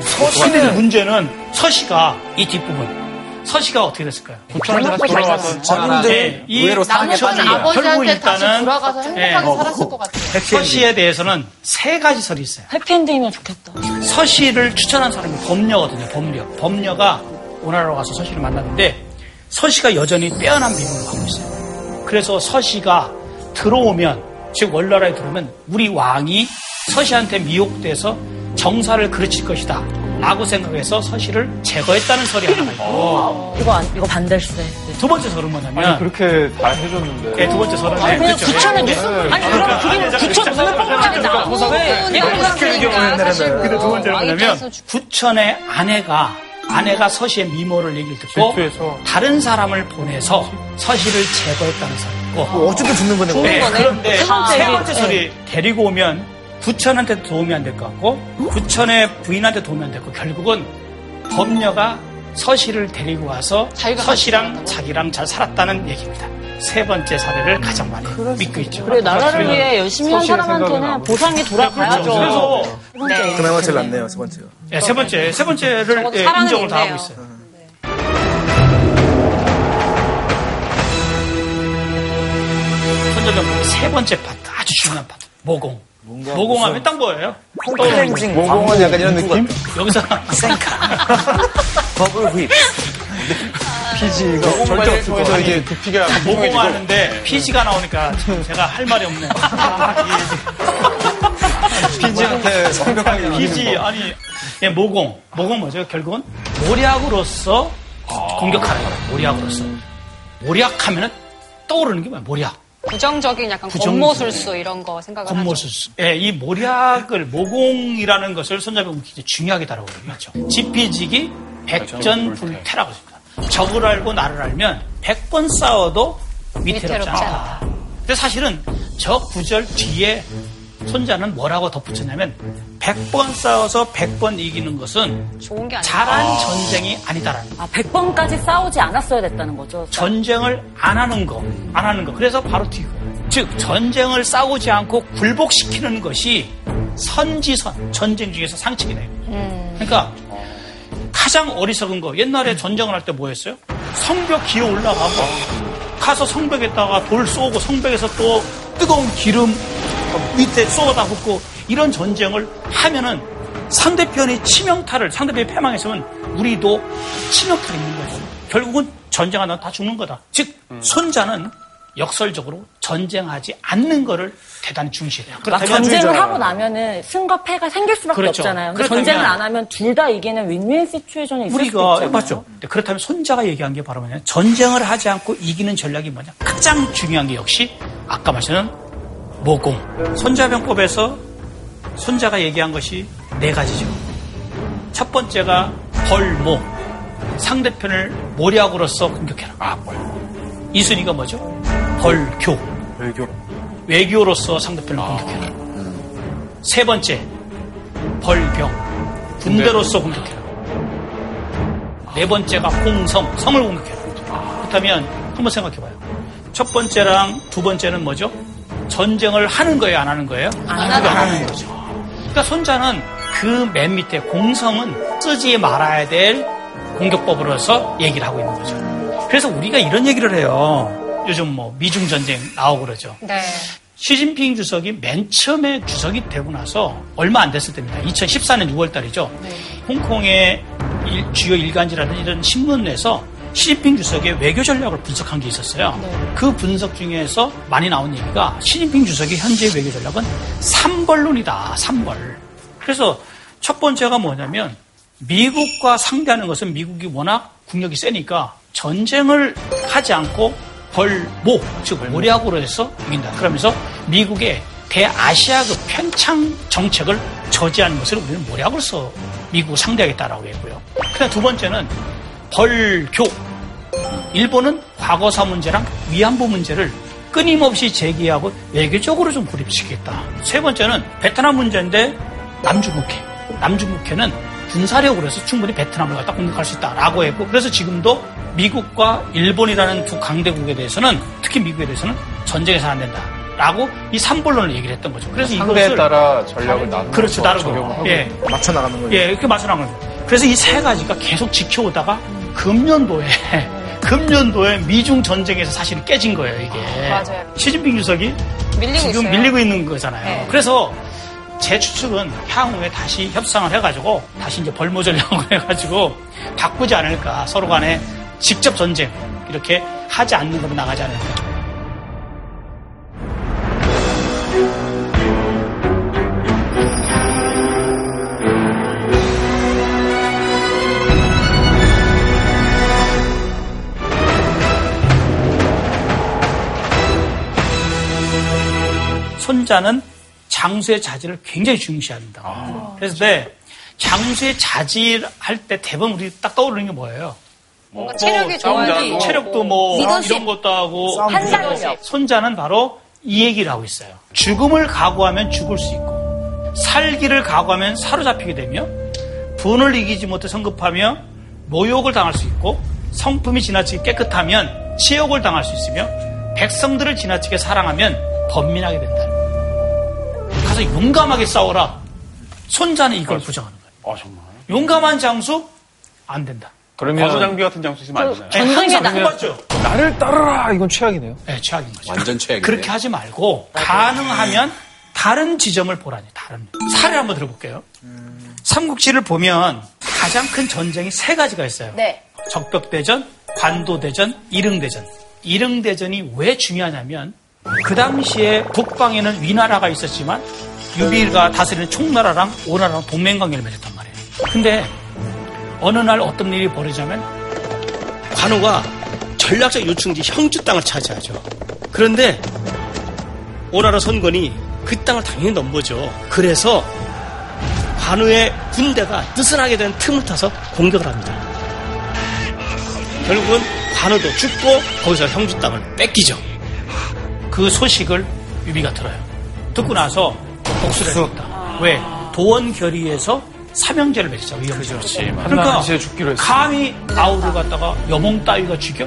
서시의 문제는 서시가 이 뒷부분 서시가 어떻게 됐을까요? 다시 돌아와서 네, 이 나머지는 결국 일단은 돌아가서 행복하게 예. 살았을 것 같아요. 서시에 대해서는 세 가지 설이 있어요. 해피엔딩이면 좋겠다. 서시를 추천한 사람이 범녀거든요. 범녀. 범녀가 오나라로 가서 서시를 만났는데 서시가 여전히 빼어난 미국을 하고 있어요. 그래서 서시가 들어오면 즉 월나라에 들어오면 우리 왕이 서시한테 미혹돼서 정사를 그르칠 것이다. 라고 생각해서 서시를 제거했다는 설이 하나 있고 이거 안, 이거 반댈세. 두 번째 설은 뭐냐면 아니 그렇게 다 해줬는데. 네, 두 번째 설은 아니, 그냥 그렇죠. 네. 무슨- 아니, 그럼 그게 부천 무슨 뻥뻥하게 나오고 왜 얘가 근데 두 번째는 왕 뭐냐면 부천의 아내가 아내가 서시의 미모를 얘기를 듣고 다른 사람을 보내서 서시를 제거했다는 설이고 어쨌든 죽는 거네. 네. 그런데 세 번째 세. 번째 설이 데리고 오면 부천한테 도움이 안 될 것 같고 부천의 부인한테 도움이 안 됐고 결국은 범녀가 서시를 데리고 와서 서시랑 자기랑 잘 살았다는 얘기입니다. 세 번째 사례를 가장 많이 믿고 있죠. 그래 나라를 위해 열심히 한 사람한테는 보상이 돌아가야죠. 그래서 네. 그나마 제일 낫네요, 세 번째가. 네, 세 번째, 세 번째를 예, 인정을 다 하고. 있어요. 손자병법의 세 번째 파트, 아주 중요한 파트, 모공. 모공하면 딱 뭐예요? 클렌징, 모공은 약간 이런 느낌? 여기서 생카. 버블 휘. 피지가 모공 절대. 통해서 이제 두피가 모공하는데 피지가 나오니까 제가 할 말이 없네요. 피지한테 성벽하게 피지 아니 예, 모공 모공 뭐죠? 결국은 모략으로서 공격하는 거예요. 모략으로서 모략하면은 떠오르는 게 뭐야? 모략. 부정적인 약간 부정- 겉모술수 이런 거 생각을 하죠. 겉모술수. 예, 이 모략을 모공이라는 것을 손잡이는 굉장히 중요하게 다루거든요. 지피지기 백전불태라고 했습니다. 적을 알고 나를 알면 백 번 싸워도 위태롭지 위태롭지 않다. 근데 사실은 저 구절 뒤에 손자는 뭐라고 덧붙였냐면 100번 싸워서 100번 이기는 것은 좋은 게 아니야. 잘한 전쟁이 아니다라는 아, 100번까지 싸우지 않았어야 됐다는 거죠. 전쟁을 안 하는 거, 안 하는 거. 그래서 바로 뒤거예요. 즉, 전쟁을 싸우지 않고 굴복시키는 것이 선지선, 전쟁 중에서 상책이 돼요. 그러니까 가장 어리석은 거, 옛날에 전쟁을 할 때뭐 했어요? 성벽 기어 올라가고, 가서 성벽에다가 돌 쏘고, 성벽에서 또 뜨거운 기름 밑에 쏘다 붓고, 이런 전쟁을 하면은 상대편이 치명타를, 상대편이 패망했으면 우리도 치명타가 있는 거죠. 결국은 전쟁하다 다 죽는 거다. 즉, 손자는 역설적으로 전쟁하지 않는 거를 대단히 중시해요. 막 전쟁을 하고 나면은 승과 패가 생길 수밖에 그렇죠. 없잖아요. 전쟁을 안 하면 둘 다 이기는 윈윈 시츄에이션이 있을 수도 우리가 있잖아요. 맞죠. 네, 그렇다면 손자가 얘기한 게 바로 뭐냐? 전쟁을 하지 않고 이기는 전략이 뭐냐? 가장 중요한 게 역시 아까 말씀한 모공. 손자병법에서 손자가 얘기한 것이 네 가지죠. 첫 번째가 벌모. 상대편을 모략으로서 공격해라. 아, 이순위가 뭐죠? 벌교. 외교. 외교로서 상대편을 공격해라. 세 번째, 벌병. 군대로서 공격해라. 네 번째가 공성, 성을 공격해라. 그렇다면 한번 생각해봐요. 첫 번째랑 두 번째는 뭐죠? 전쟁을 하는 거예요, 안 하는 거예요? 안 하는 하는 거죠. 그러니까 손자는 그 맨 밑에 공성은 쓰지 말아야 될 공격법으로서 얘기를 하고 있는 거죠. 그래서 우리가 이런 얘기를 해요. 요즘 뭐 미중 전쟁 나오고 그러죠. 네. 시진핑 주석이 맨 처음에 주석이 되고 나서 얼마 안 됐을 때입니다. 2014년 6월 달이죠. 홍콩의 일- 주요 일간지라는 이런 신문에서 시진핑 주석의 외교 전략을 분석한 게 있었어요. 그 분석 중에서 많이 나온 얘기가 시진핑 주석의 현재 외교 전략은 3벌론이다. 3벌. 그래서 첫 번째가 뭐냐면 미국과 상대하는 것은 미국이 워낙 국력이 세니까 전쟁을 하지 않고 벌모, 즉 모략으로 해서 이긴다. 그러면서 미국의 대아시아급 편창 정책을 저지하는 것을 우리는 모략으로서 미국을 상대하겠다라고 했고요. 그다음 두 번째는 벌교. 일본은 과거사 문제랑 위안부 문제를 끊임없이 제기하고 외교적으로 좀 고립시키겠다. 세 번째는 베트남 문제인데 남중국해. 남중국해는 군사력으로 해서 충분히 베트남을 갖다 공격할 수 있다라고 했고 그래서 지금도 미국과 일본이라는 두 강대국에 대해서는 특히 미국에 대해서는 전쟁에서 안 된다. 라고 이 삼본론을 얘기를 했던 거죠. 그래서 이것을 따라 전략을 나누는 그렇죠, 하고 예. 맞춰 나가는 거예요. 예, 이렇게 맞춰 나가는 거예요. 그래서 이 세 가지가 계속 지켜오다가 금년도에 금년도에 미중 전쟁에서 사실은 깨진 거예요, 이게. 맞아요. 시진핑 주석이 밀리고 지금 있어요. 밀리고 있는 거잖아요. 네. 그래서 제 추측은 향후에 다시 협상을 해가지고 다시 이제 벌모 전략을 해가지고 바꾸지 않을까 서로 간에 직접 전쟁 이렇게 하지 않는 걸로 나가지 않을까. 손자는 장수의 자질을 굉장히 중시한다. 그래서 네, 장수의 자질 할 때 대부분 우리 딱 떠오르는 게 뭐예요? 뭔가 체력이 좋아야지. 체력도 뭐 리더십. 이런 것도 하고 판단력. 손자는 바로 이 얘기를 하고 있어요. 죽음을 각오하면 죽을 수 있고 살기를 각오하면 사로잡히게 되며 분을 이기지 못해 성급하며 모욕을 당할 수 있고 성품이 지나치게 깨끗하면 치욕을 당할 수 있으며 백성들을 지나치게 사랑하면 번민하게 된다. 가서 용감하게 싸워라. 손자는 이걸 부정하는 거예요. 아, 정말. 용감한 장수 안 된다. 그러면 과도 장비 같은 장수 있으면 안 되나요? 전쟁에 나가죠. 나를 따르라 이건 최악이네요. 네, 최악인 거죠. 완전 최악이네. 그렇게 하지 말고 가능하면 다른 지점을 보라니 다른 사례 한번 들어볼게요. 삼국지를 보면 가장 큰 전쟁이 세 가지가 있어요. 네. 적벽대전, 관도대전, 이릉대전. 이릉대전이 왜 중요하냐면 그 당시에 북방에는 위나라가 있었지만 유비가 다스리는 총나라랑 오나라랑 동맹관계를 맺었단 말이에요. 근데 어느 날 어떤 일이 벌어지냐면 관우가 전략적 요충지 형주 땅을 차지하죠. 그런데 오나라 선권이 그 땅을 당연히 넘보죠. 그래서 관우의 군대가 느슨하게 된 틈을 타서 공격을 합니다. 결국은 관우도 죽고 거기서 형주 땅을 뺏기죠. 그 소식을 유비가 들어요. 듣고 나서 복수를 했다. 왜? 도원 결의에서 삼형제를 맺자 위험하죠. 그러니까. 감히 아우를 갖다가 여몽 따위가 죽여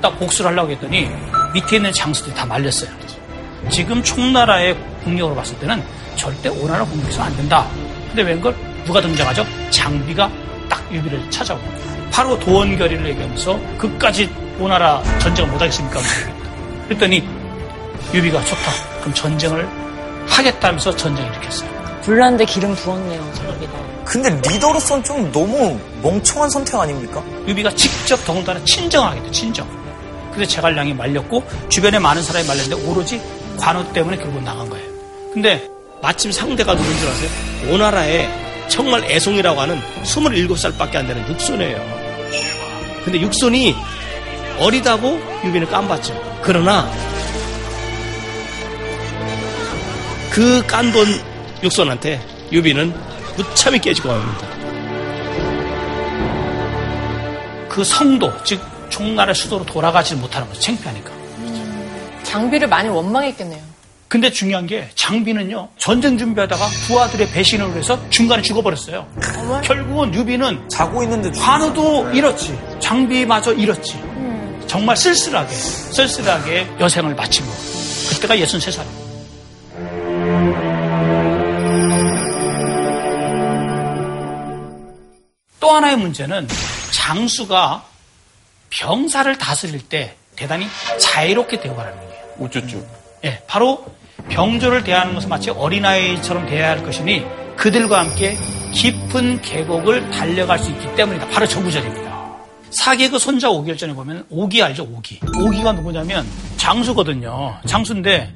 딱 복수를 하려고 했더니 밑에 있는 장수들이 다 말렸어요. 지금 총나라의 국력으로 봤을 때는 절대 오나라 공격해서 안 된다. 근데 웬걸 누가 등장하죠? 장비가 딱 유비를 찾아오고 바로 도원 결의를 얘기하면서 그까지 오나라 전쟁을 못하겠습니까? 그랬더니 유비가 좋다. 그럼 전쟁을 하겠다면서 전쟁을 일으켰어요. 불난데 기름 부었네요, 저기다. 근데 리더로서는 좀 너무 멍청한 선택 아닙니까? 유비가 직접 더군다나 친정하겠다, 친정. 근데 제갈량이 말렸고 주변에 많은 사람이 말렸는데 오로지 관우 때문에 결국 나간 거예요. 근데 마침 상대가 누군 줄 아세요? 오나라에 정말 애송이라고 하는 27살밖에 안 되는 육손이에요. 근데 육손이 어리다고 유비는 깔봤죠. 그러나 그 깔본 육손한테 유비는 무참히 깨지고 갑니다. 그 성도, 즉 총나라 수도로 돌아가지 못하는 거죠. 창피하니까. 장비를 많이 원망했겠네요. 근데 중요한 게 장비는요 전쟁 준비하다가 부하들의 배신을 해서 중간에 죽어버렸어요. 결국은 유비는 자고 있는데 관우도 잃었지, 장비마저 잃었지. 정말 쓸쓸하게 쓸쓸하게 여생을 마친 거. 그때가 63살. 또 하나의 문제는 장수가 병사를 다스릴 때 대단히 자유롭게 대우하라는 거예요. 우쭈쭈. 예, 바로 병조를 대하는 것은 마치 어린아이처럼 대해야 할 것이니 그들과 함께 깊은 계곡을 달려갈 수 있기 때문이다. 바로 저 구절입니다. 사계그 손자 오기열전에 보면 오기 알죠? 오기. 오기가 누구냐면 장수거든요. 장수인데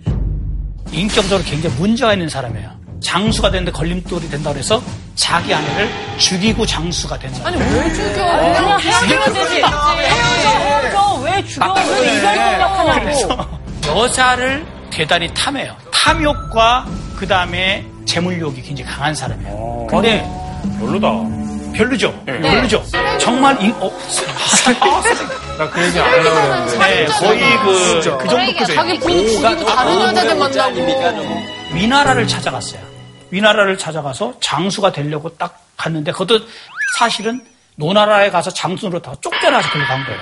인격적으로 굉장히 문제가 있는 사람이에요. 장수가 되는데 걸림돌이 된다고 해서 자기 아내를 죽이고 장수가 된다. 아니, 왜 죽여? 그냥 죽이면 헤어지면 되지. 헤어져. 왜 죽여? 왜 이별 공격하냐고. 그래서 여자를 대단히 탐해요. 탐욕과 그 다음에 재물욕이 굉장히 강한 사람이에요. 근데 별로다. 별로죠. 네. 별로죠. 정말 인, 어, 나그 얘기 안 하려고 했는데. 네, 거의 그, 그 정도급이에요. 자기 죽이고 다른 여자들 만나고. 위나라를 찾아갔어요. 위나라를 찾아가서 장수가 되려고 딱 갔는데 그것도 사실은 노나라에 가서 장수로 다 쫓겨나서 거기 간 거예요.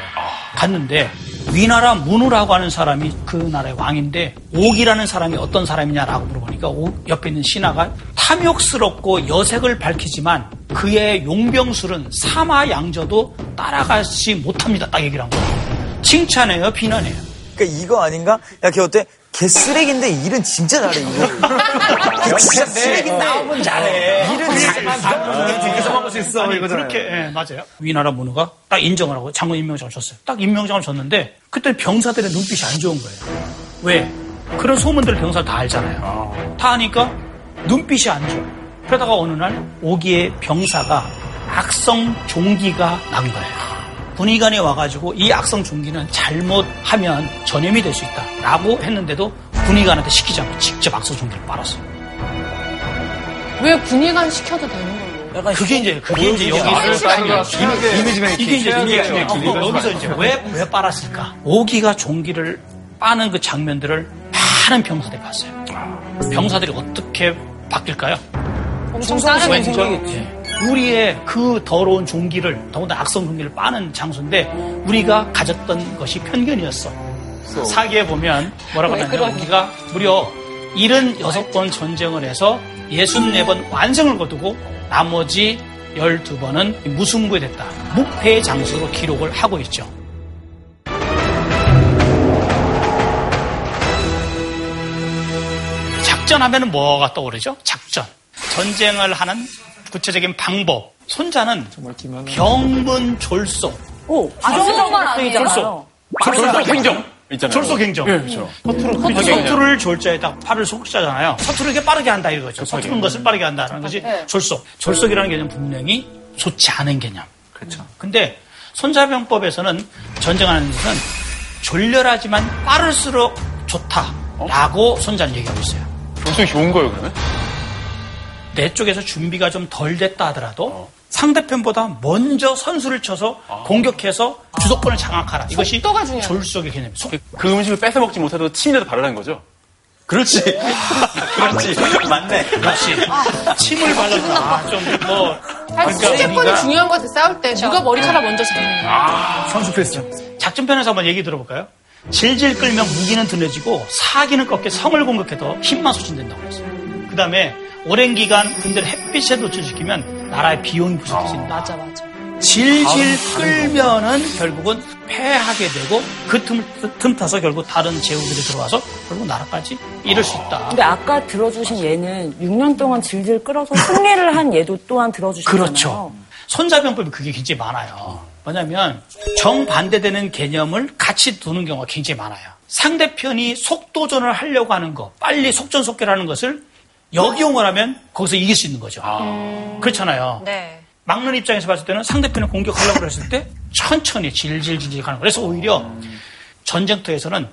갔는데 위나라 문우라고 하는 사람이 그 나라의 왕인데 옥이라는 사람이 어떤 사람이냐라고 물어보니까 옥 옆에 있는 신하가 탐욕스럽고 여색을 밝히지만 그의 용병술은 사마양저도 따라가지 못합니다. 딱 얘기를 한 거예요. 칭찬해요, 비난해요. 그러니까 이거 아닌가? 야, 걔 어때? 걔 쓰레기인데 일은 진짜 잘해, 이거. 진짜 쓰레기 나오면 잘해. 일은 잘만 뒤에서 먹을 수 있어. 아니, 그렇게, 예, 맞아요. 위나라 문우가 딱 인정을 하고 장군 임명장을 줬어요. 딱 임명장을 줬는데 그때 병사들의 눈빛이 안 좋은 거예요. 왜? 그런 소문들을 병사들 다 알잖아요. 다 아니까 눈빛이 안 좋아. 그러다가 어느 날 오기의 병사가 악성 종기가 난 거예요. 군의관이 와가지고 이 악성 종기는 잘못하면 전염이 될 수 있다. 라고 했는데도 군의관한테 시키지 않고 직접 악성 종기를 빨았어요. 왜 군의관 시켜도 되는 걸로? 그게 이제, 그게 이제 여기서 이미지 메이킹. 이게 이제 이미지 메이킹. 여기서 이제 왜, 왜 빨았을까? 오기가 종기를 빠는 그 장면들을 많은 병사들이 봤어요. 병사들이 어떻게 바뀔까요? 엄청 싸르는 예. 우리의 그 더러운 종기를 더군다나 악성 종기를 빠는 장소인데 우리가 가졌던 것이 편견이었어. 사기에 보면 뭐라고 왜 하냐면? 우리가 무려 76번 전쟁을 해서 64번 완성을 거두고 나머지 12번은 무승부에 됐다. 무패의 장소로 기록을 하고 있죠. 작전하면 뭐가 떠오르죠? 작전. 전쟁을 하는 구체적인 방법. 손자는 병문졸소. 오, 졸소. 아니잖아요. 졸소 갱정. 있잖아요. 졸소 갱정. 예, 그렇죠. 서투르, 서투를 졸자에다 팔을 속자잖아요. 서투르게 빠르게 한다 이거죠. 서투른 것을 빠르게 한다는 것이 네. 졸속. 졸속이라는 개념 분명히 좋지 않은 개념. 그렇죠. 근데 손자병법에서는 전쟁하는 것은 졸렬하지만 빠를수록 좋다라고 손자는 얘기하고 있어요. 졸속이 좋은 거예요, 그러면? 내 쪽에서 준비가 좀 덜 됐다 하더라도 상대편보다 먼저 선수를 쳐서 공격해서 주도권을 장악하라. 이것이 속도가 중요해요. 졸속의 개념이에요. 속- 그 음식을 뺏어 먹지 못해도 침이라도 바르라는 거죠? 그렇지. 그렇지. 맞네. 그렇지. 침을 발라서 아, 좀 뭐. 사실 수제권이 중요한 것 같아 싸울 때 누가 머리카락 먼저 잡는 아, 선수 패스죠. 작전편에서 한번 얘기 들어볼까요? 질질 끌면 무기는 둔해지고 사기는 꺾여 성을 공격해도 힘만 소진된다고 그랬어요. 그 다음에 오랜 기간 군대를 햇빛에 노출시키면 나라의 비용이 부족해서 다 맞아 맞아. 질질 끌면은 결국은 패하게 되고 그 틈, 틈 타서 결국 다른 제후들이 들어와서 결국 나라까지 잃을 수 있다. 근데 아까 들어주신 예는 6년 동안 질질 끌어서 승리를 한 예도 또한 들어주셨잖아요. 그렇죠. 손자병법이 그게 굉장히 많아요. 뭐냐면 정반대되는 개념을 같이 두는 경우가 굉장히 많아요. 상대편이 속도전을 하려고 하는 거, 빨리 속전속결 하는 것을 역이용을 하면 거기서 이길 수 있는 거죠. 그렇잖아요. 네. 막는 입장에서 봤을 때는 상대편을 공격하려고 했을 때 천천히 질질질질 가는 거예요. 그래서 오히려 전쟁터에서는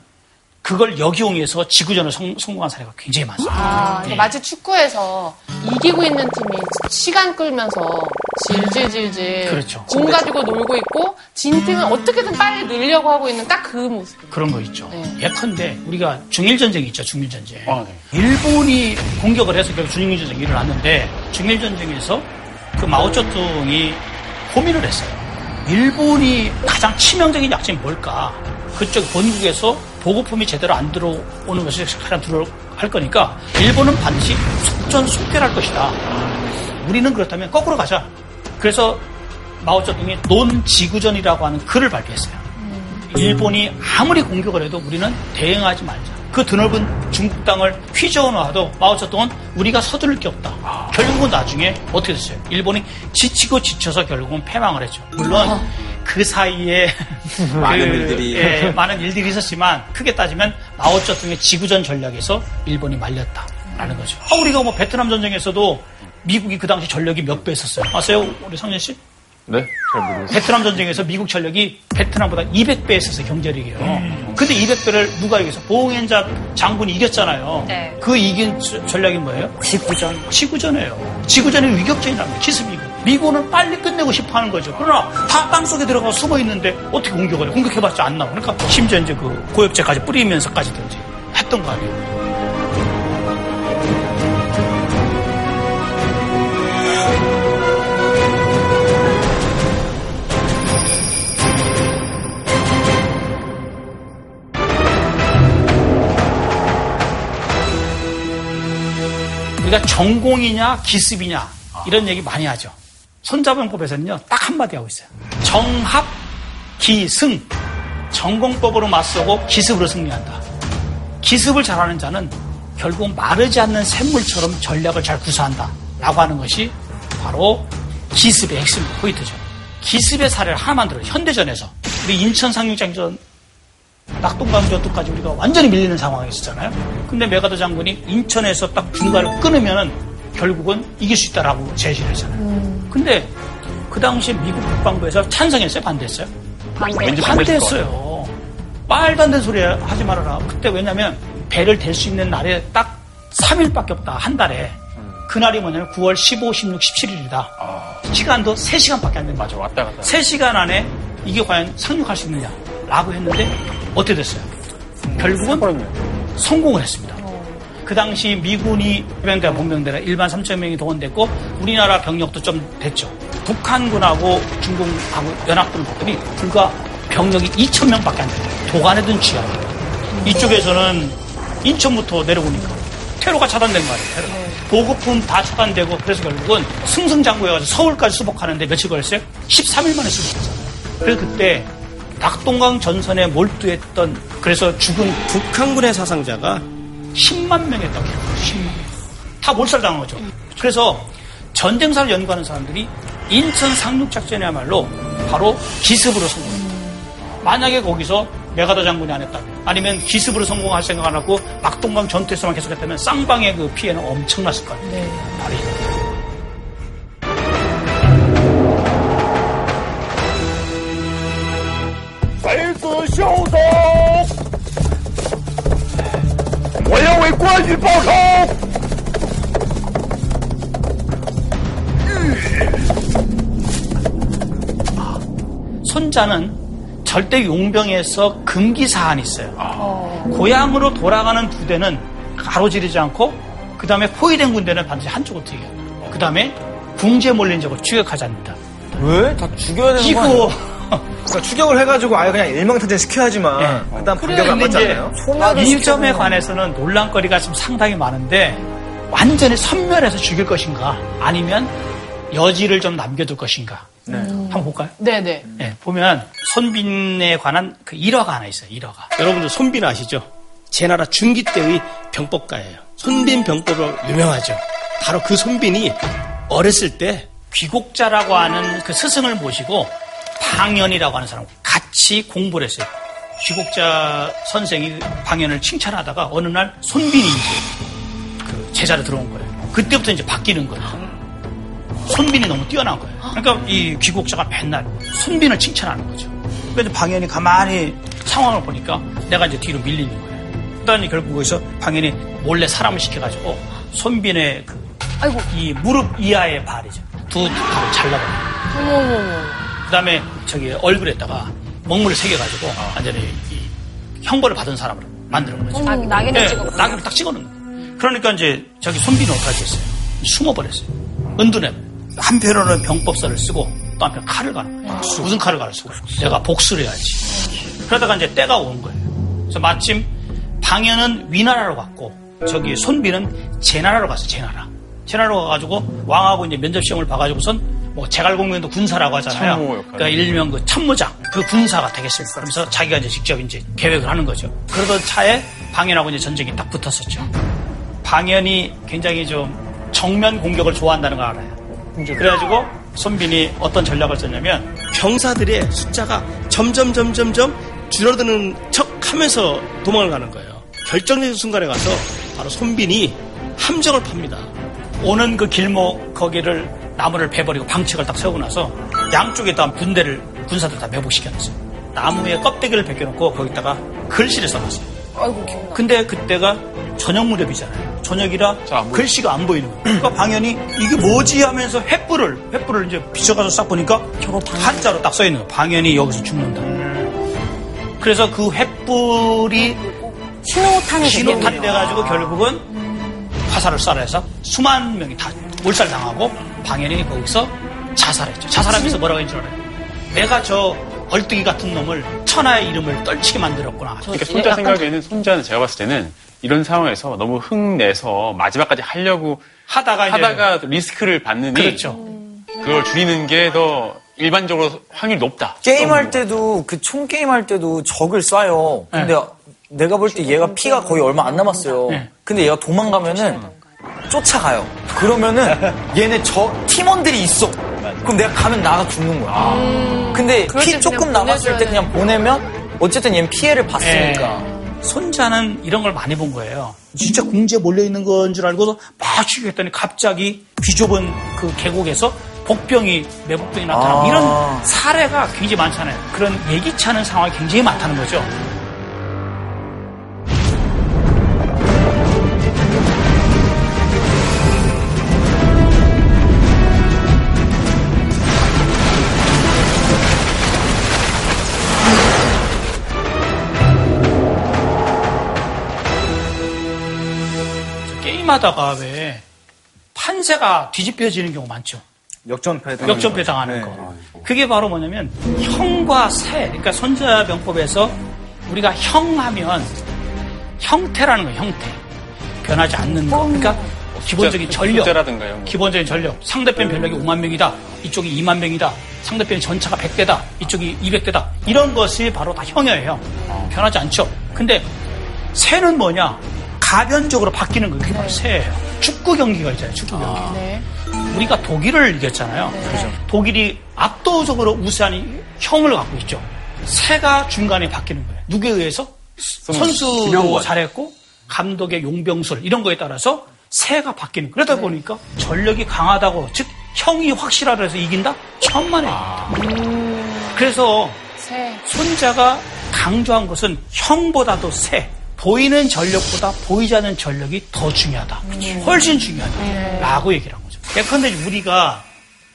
그걸 역이용해서 지구전을 성, 공한 사례가 굉장히 많습니다. 아, 네. 마치 축구에서 이기고 있는 팀이 시간 끌면서 질질질질 그렇죠. 공 가지고 놀고 있고 진 팀은 어떻게든 빨리 늘려고 하고 있는 딱 그 모습. 그런 거 있죠. 네. 예컨대 우리가 중일전쟁이 있죠. 중일전쟁. 아, 네. 일본이 공격을 해서 결국 중일전쟁이 일어났는데 중일전쟁에서 그 마오쩌둥이 고민을 했어요. 일본이 가장 치명적인 약점이 뭘까? 그쪽 본국에서 보급품이 제대로 안 들어오는 것이 가장 들어할 거니까 일본은 반드시 속전속결할 것이다. 우리는 그렇다면 거꾸로 가자. 그래서 마오쩌둥이 논지구전이라고 하는 글을 발표했어요. 일본이 아무리 공격을 해도 우리는 대응하지 말자. 그 드넓은 중국 땅을 휘저어놔도 마오쩌둥은 우리가 서두를 게 없다. 결국은 나중에 어떻게 됐어요? 일본이 지치고 지쳐서 결국은 패망을 했죠. 물론 그 사이에 많은 그, 일들이. 예, 많은 일들이 있었지만 크게 따지면 마오쩌둥의 지구전 전략에서 일본이 말렸다라는 거죠. 아, 우리가 뭐 베트남 전쟁에서도 미국이 그 당시 전력이 몇배 있었어요. 아세요, 우리 상현 씨? 네? 잘 모르겠어요. 베트남 전쟁에서 미국 전력이 베트남보다 200배 했었어요, 경제력이요. 근데 200배를 누가 이겼어? 보응엔자 장군이 이겼잖아요. 네. 그 이긴 저- 전략이 뭐예요? 지구전. 지구전이에요. 지구전이 거예요, 기습미군. 미군은 빨리 끝내고 싶어 하는 거죠. 그러나 다 땅속에 들어가 숨어 있는데 어떻게 공격을 해? 공격해봤자 안 나오고. 그러니까 심지어 이제 그 고엽제까지 뿌리면서까지도 이제 했던 거 아니에요. 우리가 전공이냐 기습이냐 이런 얘기 많이 하죠. 손자병법에서는요 딱 한마디 하고 있어요. 정합 기승 전공법으로 맞서고 기습으로 승리한다. 기습을 잘하는 자는 결국 마르지 않는 샘물처럼 전략을 잘 구사한다. 라고 하는 것이 바로 기습의 핵심 포인트죠. 기습의 사례를 하나 만 들어요. 현대전에서. 우리 인천 상륙작전 낙동강 전투까지 우리가 완전히 밀리는 상황이 있었잖아요. 근데 메가더 장군이 인천에서 딱 중간을 끊으면은 결국은 이길 수 있다라고 제시를 했잖아요. 근데 그 당시 미국 국방부에서 찬성했어요? 반대했어요? 반대. 왠지 반대했어요. 말도 안 되는 소리 하지 말아라. 그때 왜냐면 배를 댈 수 있는 날에 딱 3일밖에 없다. 한 달에. 그날이 뭐냐면 9월 15, 16, 17일이다. 시간도 3시간밖에 안 됩니다. 맞아, 왔다 갔다. 3시간 안에 이게 과연 상륙할 수 있느냐? 라고 했는데 어떻게 됐어요? 결국은 성공을 했습니다. 그 당시 미군이 해병대 본병대라 일반 3천 명이 동원됐고 우리나라 병력도 좀 됐죠. 북한군하고 중공하고 연합군을 봤더니 불과 병력이 2천 명밖에 안 돼요. 도간에 든 쥐야. 이쪽에서는 인천부터 내려오니까 테러가 차단된 거 아니에요. 테러. 보급품 다 차단되고 그래서 결국은 승승장구해가지고 서울까지 수복하는데 며칠 걸렸어요? 13일 만에 수복했잖아요. 그래서 그때 낙동강 전선에 몰두했던 그래서 죽은 북한군의 사상자가 10만 명이었다고 해요. 10만 명. 다 몰살당한 거죠. 그래서 전쟁사를 연구하는 사람들이 인천 상륙작전이야말로 바로 기습으로 성공했다. 만약에 거기서 메가더 장군이 안 했다. 아니면 기습으로 성공할 생각 안 하고 낙동강 전투에서만 계속했다면 쌍방의 그 피해는 엄청났을 거예요. 바로 이 거. 손자는 절대 용병에서 금기 사안이 있어요. 고향으로 돌아가는 부대는 가로지르지 않고 그 다음에 포위된 군대는 반드시 한쪽으로 튀겨요. 그 다음에 궁지에 몰린 적을 추격하지 않는다. 왜? 다 죽여야 되는 거 이거 아니에요? 그러니까 추격을 해가지고 아예 그냥 일망타진 시켜야지만 네. 그다음 그래, 반격을 안 않나요? 이 점에 관해서는 논란거리가 지금 상당히 많은데 완전히 선멸해서 죽일 것인가 아니면 여지를 좀 남겨둘 것인가 한번 볼까요? 네네. 네, 보면 손빈에 관한 그 일화가 하나 있어요. 일화가. 여러분들 손빈 아시죠? 제 나라 중기 때의 병법가예요. 손빈 병법으로 유명하죠. 바로 그 손빈이 어렸을 때 귀곡자라고 하는 그 스승을 모시고 방연이라고 하는 사람 같이 공부를 했어요. 귀곡자 선생이 방연을 칭찬하다가 어느 날 손빈이 이제 그 제자로 들어온 거예요. 그때부터 이제 바뀌는 거예요. 손빈이 너무 뛰어난 거예요. 그러니까 이 귀곡자가 맨날 손빈을 칭찬하는 거죠. 그래서 방연이 가만히 상황을 보니까 내가 이제 뒤로 밀리는 거예요. 그러더니 결국 거기서 방연이 몰래 사람을 시켜가지고 손빈의 그이 무릎 이하의 발이죠. 두 발을 잘라버려요. 어머머머. 그 다음에 저기 얼굴에다가 먹물을 새겨가지고 완전히 이 형벌을 받은 사람으로 만드는 거죠. 아, 낙인을 예, 찍어. 낙인을 딱 찍어놓는 거예요. 그러니까 이제 저기 손빈이 어떻게 했어요? 숨어버렸어요. 은둔해. 한편으로는 병법서를 쓰고 또 한편 칼을 가는 거예요. 무슨 칼을 가를 쓰고 내가 복수를 해야지. 그러다가 이제 때가 온 거예요. 그래서 마침 방연은 위나라로 갔고 저기 손빈은 제나라로 갔어요. 제나라. 제나라로 가가지고 왕하고 이제 면접 시험을 봐가지고선 뭐 제갈공명도 군사라고 하잖아요. 그러니까 일명 그 참모장 그 군사가 되겠습니다. 그러면서 자기가 이제 직접 이제 계획을 하는 거죠. 그러던 차에 방연하고 이제 전쟁이 딱 붙었었죠. 방연이 굉장히 좀 정면 공격을 좋아한다는 걸 알아요. 그래가지고 손빈이 어떤 전략을 썼냐면 병사들의 숫자가 점점 점점 점 줄어드는 척 하면서 도망을 가는 거예요. 결정적인 순간에 가서 바로 손빈이 함정을 팝니다. 오는 그 길목 거기를 나무를 베버리고 방책을 딱 세우고 나서 양쪽에 다 군대를 군사들 다 매복시켜놨어요. 나무에 껍데기를 벗겨놓고 거기다가 글씨를 써놨어요. 아이고, 기억나. 근데 그때가 저녁 무렵이잖아요. 저녁이라 글씨가 안 보이는 거예요. 그러니까 방연이 이게 뭐지 하면서 횃불을 횃불을 이제 비춰가서 싹 보니까 한자로 딱 써 있는 거예요. 방연이 여기서 죽는다. 그래서 그 횃불이 신호탄이 신호탄 돼가지고 결국은 화살을 쏴라해서 수만 명이 다 몰살당하고 방연이 거기서 자살했죠. 자살하면서 뭐라고 했는지 알아요? 내가 저 얼뜨기 같은 놈을 천하의 이름을 떨치게 만들었구나. 그러니까 손자 생각에는 손자는 제가 봤을 때는 이런 상황에서 너무 흥내서 마지막까지 하려고 하다가 이제- 하다가 리스크를 받느니 그렇죠. 그걸 줄이는 게 더 일반적으로 확률이 높다. 게임할 때도 그 총 게임할 때도 적을 쏴요. 근데 네. 내가 볼 때 얘가 피가 거의 얼마 안 남았어요. 근데 얘가 도망가면은 쫓아가요. 그러면은 얘네 저 팀원들이 있어. 그럼 내가 가면 나가 죽는 거야. 근데 그럴 피때 조금 남았을 때 그냥 보내면 어쨌든 얘는 피해를 봤으니까. 예. 손자는 이런 걸 많이 본 거예요. 진짜 궁지에 몰려 있는 건 줄 알고서 막 죽였더니 갑자기 비좁은 그 계곡에서 복병이 매복병이 나타나고 아. 이런 사례가 굉장히 많잖아요. 그런 예기치 않은 상황이 굉장히 많다는 거죠. 게임하다가 왜 판세가 뒤집혀지는 경우 많죠. 역전패 당하는 역전패. 당하는 네. 거. 그게 바로 뭐냐면 형과 세. 그러니까 손자병법에서 우리가 형하면 형태라는 거예요. 형태. 변하지 않는 거. 그러니까 기본적인 전력. 이런 거. 기본적인 전력. 상대편 병력이 5만 명이다. 이쪽이 2만 명이다. 상대편 전차가 100대다. 이쪽이 200대다. 이런 것이 바로 다 형이에요. 변하지 않죠. 근데 새는 뭐냐? 가변적으로 바뀌는 거예요. 그게 바로 새예요. 축구 경기가 있잖아요. 축구 경기. 우리가 독일을 이겼잖아요. 그죠? 독일이 압도적으로 우세한 형을 갖고 있죠. 새가 중간에 바뀌는 거예요. 누구에 의해서? 선수도 김영권. 잘했고 감독의 용병술 이런 거에 따라서 새가 바뀌는 거예요. 그러다 보니까 전력이 강하다고 즉 형이 확실하다 해서 이긴다? 천만에 그래서 새. 손자가 강조한 것은 형보다도 새 보이는 전력보다 보이지 않는 전력이 더 중요하다. 훨씬 중요하다. 라고 얘기를 한 거죠. 예컨대 우리가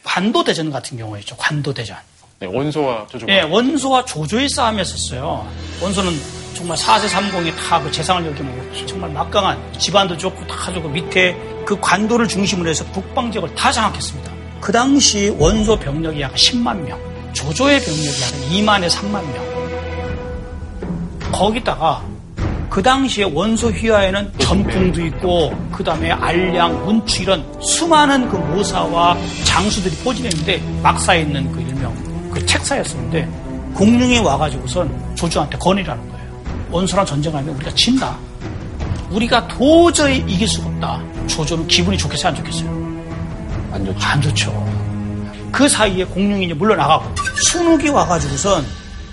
관도대전 같은 경우에 있죠. 관도대전. 네, 원소와 조조가. 예, 원소와 조조의 싸움이었었어요. 원소는 정말 4세 30이 다그 재상을 여기고 정말 막강한 집안도 좋고 다 좋고 밑에 그 관도를 중심으로 해서 북방 지역을 다 장악했습니다. 그 당시 원소 병력이 약 10만 명, 조조의 병력이 약 2만에 3만 명. 거기다가 그 당시에 원소 휘하에는 전풍도 있고 그 다음에 알량, 문추 이런 수많은 그 모사와 장수들이 포진했는데 막사에 있는 그 일명 그 책사였었는데 공룡이 와가지고선 조조한테 건의라는 거예요. 원소랑 전쟁하면 우리가 진다. 우리가 도저히 이길 수가 없다. 조조는 기분이 좋겠어요, 안 좋겠어요? 안 좋죠. 안 좋죠. 그 사이에 공룡이 이제 물러나가고 순욱이 와가지고선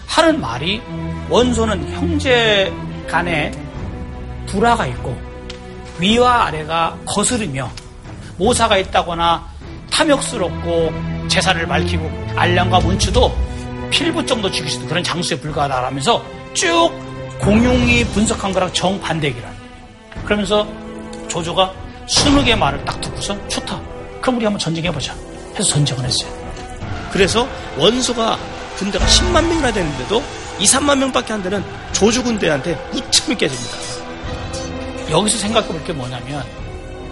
하는 말이 원소는 형제 간에 불화가 있고 위와 아래가 거스르며 모사가 있다거나 탐욕스럽고 재산을 밝히고 알량과 문추도 필부 정도 죽일 수 있는 그런 장수에 불과하다라면서 쭉 공룡이 분석한 거랑 정반대기라는 거예요. 그러면서 조조가 순욱의 말을 딱 듣고서 좋다. 그럼 우리 한번 전쟁해보자. 해서 전쟁을 했어요. 그래서 원소가 군대가 10만 명이나 되는데도 2, 3만 명밖에 안 되는 조주 군대한테 무참히 깨집니다. 여기서 생각해 볼 게 뭐냐면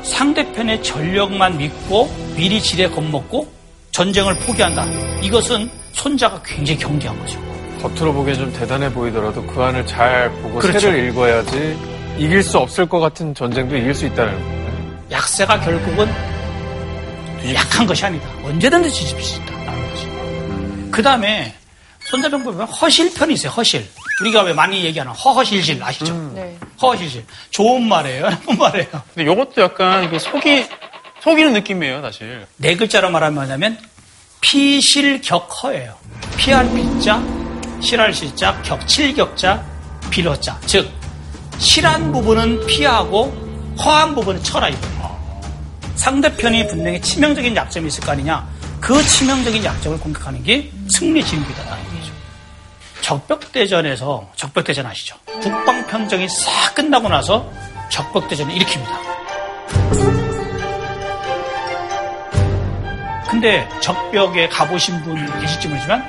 상대편의 전력만 믿고 미리 지레 겁먹고 전쟁을 포기한다. 이것은 손자가 굉장히 경계한 거죠. 겉으로 보기엔 좀 대단해 보이더라도 그 안을 잘 보고 그렇죠. 새를 읽어야지 이길 수 없을 것 같은 전쟁도 이길 수 있다는 거예요. 약세가 결국은 약한 것이 아니다. 언제든지 뒤집힐 수 있다는 거죠. 그 다음에 손자병법에 보면 허실편이 있어요. 허실. 우리가 왜 많이 얘기하는 허허실실 아시죠? 네. 허허실실. 좋은 말이에요. 나쁜 말이에요. 근데 이것도 약간 속이 속이는 느낌이에요, 사실. 네 글자로 말하면 뭐냐면 피실격허예요. 피할 피자, 실할 실자, 격칠격자, 빌허자. 즉 실한 부분은 피하고 허한 부분은 쳐라 이거예요. 상대편이 분명히 치명적인 약점이 있을 거 아니냐. 그 치명적인 약점을 공격하는 게 승리 거죠. 적벽대전에서 적벽대전 아시죠? 북방평정이 싹 끝나고 나서 적벽대전을 일으킵니다. 근데 적벽에 가보신 분 계실지 모르지만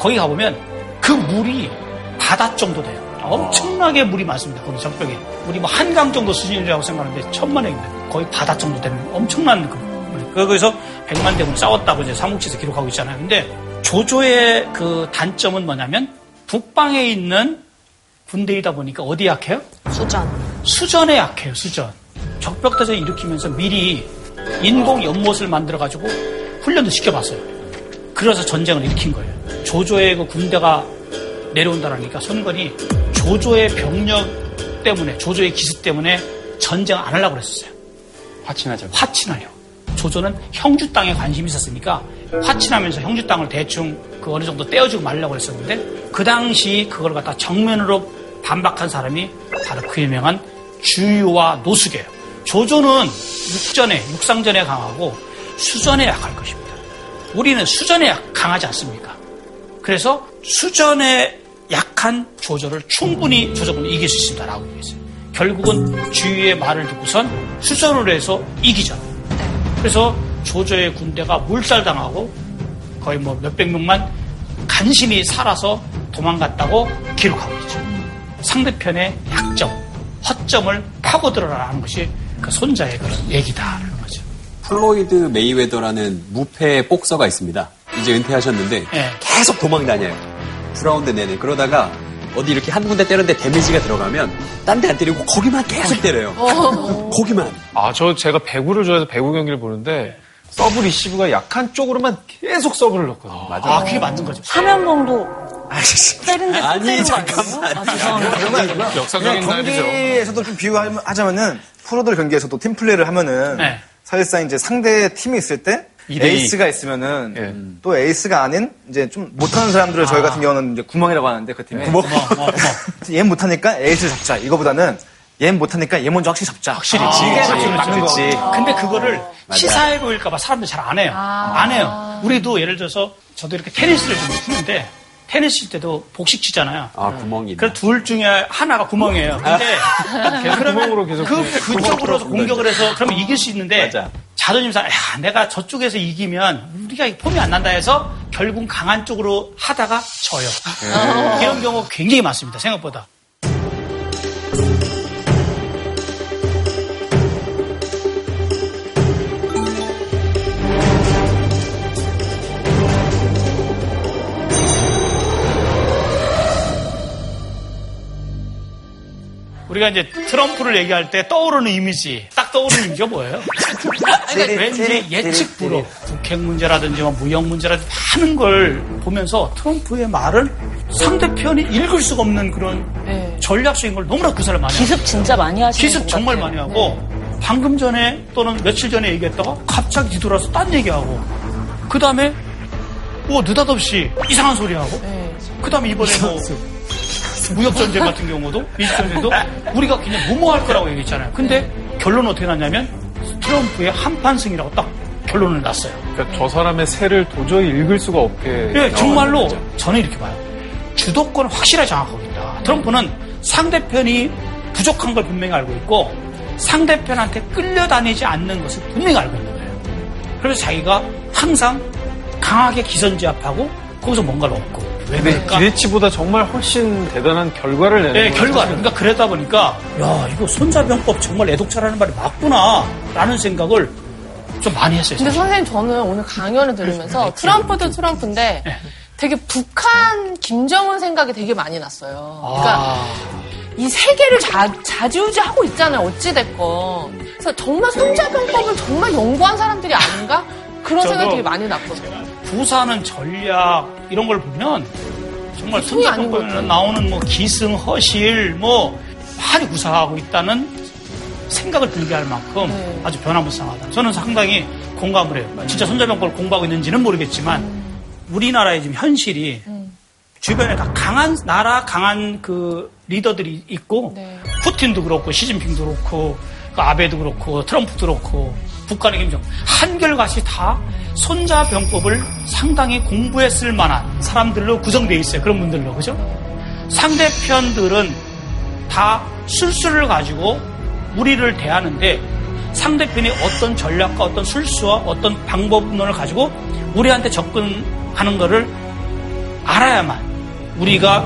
거기 가보면 그 물이 바다 정도 돼요. 엄청나게 물이 많습니다. 거기 적벽에. 우리 뭐 한강 정도 수준이라고 생각하는데 천만 행입니다. 거의 바다 정도 되는 엄청난 그 물. 거기서 백만 대군 싸웠다고 이제 삼국지에서 기록하고 있잖아요. 근데 조조의 그 단점은 뭐냐면 북방에 있는 군대이다 보니까 어디 약해요? 수전. 수전에 약해요, 수전. 적벽대전 일으키면서 미리 인공 연못을 만들어가지고 훈련도 시켜봤어요. 그래서 전쟁을 일으킨 거예요. 조조의 그 군대가 내려온다라니까 손건이 조조의 병력 때문에, 조조의 기습 때문에 전쟁 안 하려고 그랬었어요. 화친하죠. 화친하려. 조조는 형주 땅에 관심이 있었으니까 화친하면서 형주 땅을 대충 그 어느 정도 떼어주고 말려고 했었는데 그 당시 그걸 갖다 정면으로 반박한 사람이 바로 그 유명한 주유와 노숙이에요. 조조는 육전에, 육상전에 강하고 수전에 약할 것입니다. 우리는 수전에 약- 강하지 않습니까? 그래서 수전에 약한 조조를 충분히 조조군이 이길 수 있습니다라고 얘기했어요. 결국은 주유의 말을 듣고선 수전으로 해서 이기죠. 그래서 조조의 군대가 몰살당하고 거의 뭐 몇백 명만 간신히 살아서 도망갔다고 기록하고 있죠. 상대편의 약점, 허점을 파고들어라는 것이 그 손자의 그런 얘기다라는 거죠. 플로이드 메이웨더라는 무패 복서가 있습니다. 이제 은퇴하셨는데 예. 계속 도망 다녀요. 9라운드 내내. 그러다가 어디 이렇게 한 군데 때렸는데 데미지가 들어가면 딴 데 안 때리고 거기만 계속 때려요. 거기만. 아, 저 제가 배구를 좋아해서 배구 경기를 보는데 서브 리시브가 약한 쪽으로만 계속 서브를 넣거든요. 맞아. 아, 그게 맞는 거죠. 화면봉도 때린 데 아니, 잠깐만. 아, 죄송합니다. 역사적인 날이죠. 경기에서도 좀 비유하자면은 프로들 경기에서도 팀 플레이를 하면은 네. 사실상 이제 상대 팀이 있을 때. 에이스가 있으면은 또 에이스가 아닌 이제 좀 못하는 사람들을 저희 같은 경우는 이제 구멍이라고 하는데 그 팀에 구멍, 구멍, 구멍. 얘 못하니까 에이스를 잡자 이거보다는 얘 못하니까 얘 먼저 확실히 잡자 확실히 아, 이게 그치, 맞는. 거지. 근데 그거를 맞아. 치사해 보일까봐 사람들이 잘 안 해요. 안 해요. 우리도 예를 들어서 저도 이렇게 테니스를 좀 치는데 테니스 칠 때도 복식 치잖아요. 아, 구멍이. 그래서 둘 중에 하나가 구멍이에요. 근데 계속 그러면 구멍으로 계속 그 그쪽으로 서 공격을 해서 그러면 이길 수 있는데 맞아. 자존심상 야 내가 저쪽에서 이기면 우리가 폼이 안 난다 해서 결국 강한 쪽으로 하다가 져요. 이런 경우 굉장히 많습니다. 생각보다. 우리가 이제 트럼프를 얘기할 때 떠오르는 이미지, 딱 떠오르는 이미지가 뭐예요? 왠지 예측 불허. 북핵 문제라든지 뭐 무역 문제라든지 많은 걸 보면서 트럼프의 말을 상대편이 읽을 수가 없는 그런 전략적인 걸 너무나 구사를 많이 해요. 기습 진짜 많이 하시는 기습 것 정말 같아요. 많이 하고 방금 전에 또는 며칠 전에 얘기했다가 갑자기 뒤돌아서 딴 얘기하고 그 다음에 뭐 느닷없이 이상한 소리 하고 그 다음에 이번에 뭐 무역 전쟁 같은 경우도 전쟁도 우리가 그냥 무모할 거라고 얘기했잖아요. 근데 결론은 어떻게 났냐면 트럼프의 한판승이라고 딱 결론을 났어요. 그러니까 저 사람의 새를 도저히 읽을 수가 없게. 예, 정말로 나왔죠. 저는 이렇게 봐요. 주도권을 확실하게 장악하고 있다. 트럼프는 상대편이 부족한 걸 분명히 알고 있고 상대편한테 끌려다니지 않는 것을 분명히 알고 있는 거예요. 그래서 자기가 항상 강하게 기선제압하고 거기서 뭔가를 얻고 왜 근데? 기대치보다 정말 훨씬 대단한 결과를 내는 네, 거죠. 결과. 그러니까 그러다 보니까 야 이거 손자병법 정말 애독자라는 말이 맞구나라는 생각을 좀 많이 했어요. 근데 사실. 선생님 저는 오늘 강연을 들으면서 트럼프도 트럼프인데 되게 북한 김정은 생각이 되게 많이 났어요. 그러니까 아, 이 세계를 자, 자주우지하고 있잖아요. 어찌됐건. 그래서 정말 손자병법을 정말 연구한 사람들이 아닌가? 그런 저도 생각이 되게 많이 났거든요. 구사하는 전략 이런 걸 보면 정말 손자병법에 나오는 뭐 기승 허실 뭐 많이 구사하고 있다는 생각을 들게 할 만큼 네. 아주 변화무쌍하다. 저는 상당히 공감을 해요. 진짜 손자병법을 공부하고 있는지는 모르겠지만 우리나라의 지금 현실이 주변에 다 강한 나라 강한 그 리더들이 있고 푸틴도 그렇고 시진핑도 그렇고 그 아베도 그렇고 트럼프도 그렇고 북한의 김정 한결같이 다 손자병법을 상당히 공부했을 만한 사람들로 구성되어 있어요. 그런 분들로 그죠? 상대편들은 다 술수를 가지고 우리를 대하는데 상대편이 어떤 전략과 어떤 술수와 어떤 방법론을 가지고 우리한테 접근하는 것을 알아야만 우리가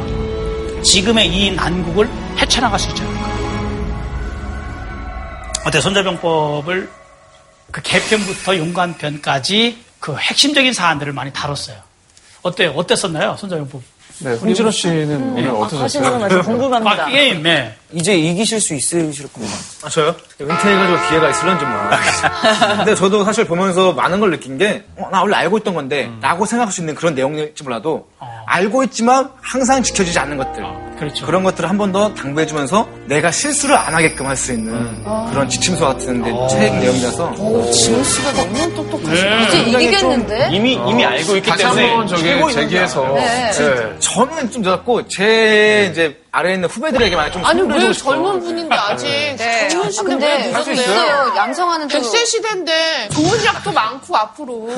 지금의 이 난국을 헤쳐나갈 수 있지 않을까. 어때 손자병법을 그 개편부터 용관편까지 그 핵심적인 사안들을 많이 다뤘어요. 어때요? 어땠었나요? 손자병법 네, 홍진호 씨는 오늘 어떠셨어요? 아, 게임, 네. 이제 이기실 수 있으실 겁니다. 아, 저요? 은퇴해가지고 기회가 있을런지 뭐. 근데 저도 사실 보면서 많은 걸 느낀 게, 어, 나 원래 알고 있던 건데, 라고 생각할 수 있는 그런 내용일지 몰라도, 알고 있지만 항상 지켜지지 않는 것들. 그렇죠. 런 것들을 한 번 더 당부해주면서 내가 실수를 안 하게끔 할 수 있는 그런 지침서 같은 데 책 내용이라서. 오, 지훈 씨가 너무 똑똑하시네. 네. 이제 이기겠는데? 좀 이미- 이미 알고 있기 다시 때문에 한번 저기 제기해서. 줄 알아요. 네. 저는 좀 늦었고, 제 이제 아래에 있는 후배들에게만 좀 아니, 왜. 젊은 분인데 아직. 네. 젊은 아, 시대 근데 늦었어요? 있어요. 양성하는 대로. 100세 시대인데 좋은 약도 많고 앞으로.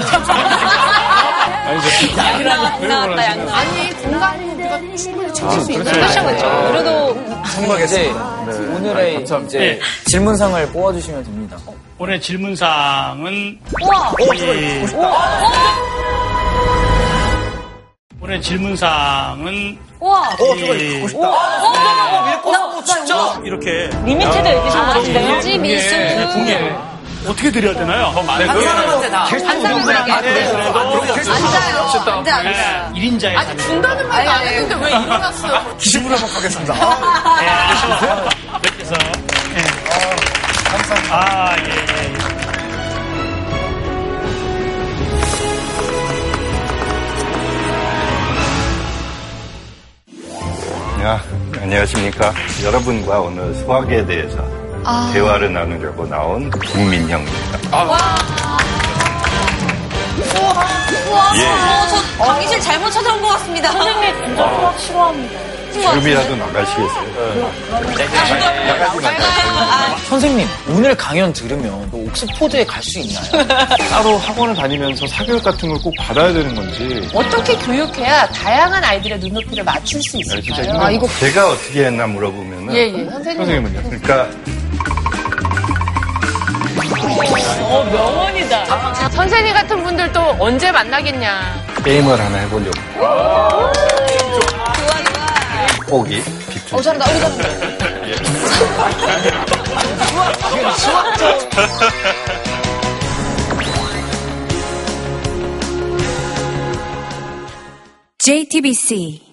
아니, 저 양락 나왔다, 양락. 아니, 건강은 우리가 충분히 챙길 수 있는 그렇죠, 그렇죠. 그래도 이제 오늘의 이제 네. 질문상을 뽑아주시면 됩니다. 올해 질문상은 우와! 이- 올해 질문상은 우와! 어, 저거 갖고 싶다. 나, 진짜 이렇게 에디션 아, 같은데요? 예, 지 미술. 예, 공예. 어떻게 드려야 되나요? 더한 사람한테 다. 한 사람에게. 앉아요. 앉아, 앉아. 1인자의 아니, 준다는 말도 안 했는데 왜 일어났어요? 기습을 한번 가겠습니다. 그래서 예. 아, 예, 예. 예. 야, 안녕하십니까. 여러분과 오늘 수학에 대해서 아. 대화를 나누려고 나온 국민형입니다. 우와! 예. 어, 저 강의실 잘못 찾아온 것 같습니다. 선생님, 진짜 수학 싫어합니다. 지금이라도 나가시겠어요? 선생님, 오늘 강연 들으면 또 옥스포드에 갈 수 있나요? 따로 학원을 다니면서 사교육 같은 걸 꼭 받아야 되는 건지. 어떻게 교육해야 다양한 아이들의 눈높이를 맞출 수 있을까요? 아, 이거. 제가 어떻게 했나 물어보면은 예, 예, 선생님. 그러니까 어, 명언이다. 선생님 같은 분들도 언제 만나겠냐. 게임을 하나 해보려고. 보기 어, 잘한다. 우리 좀. JTBC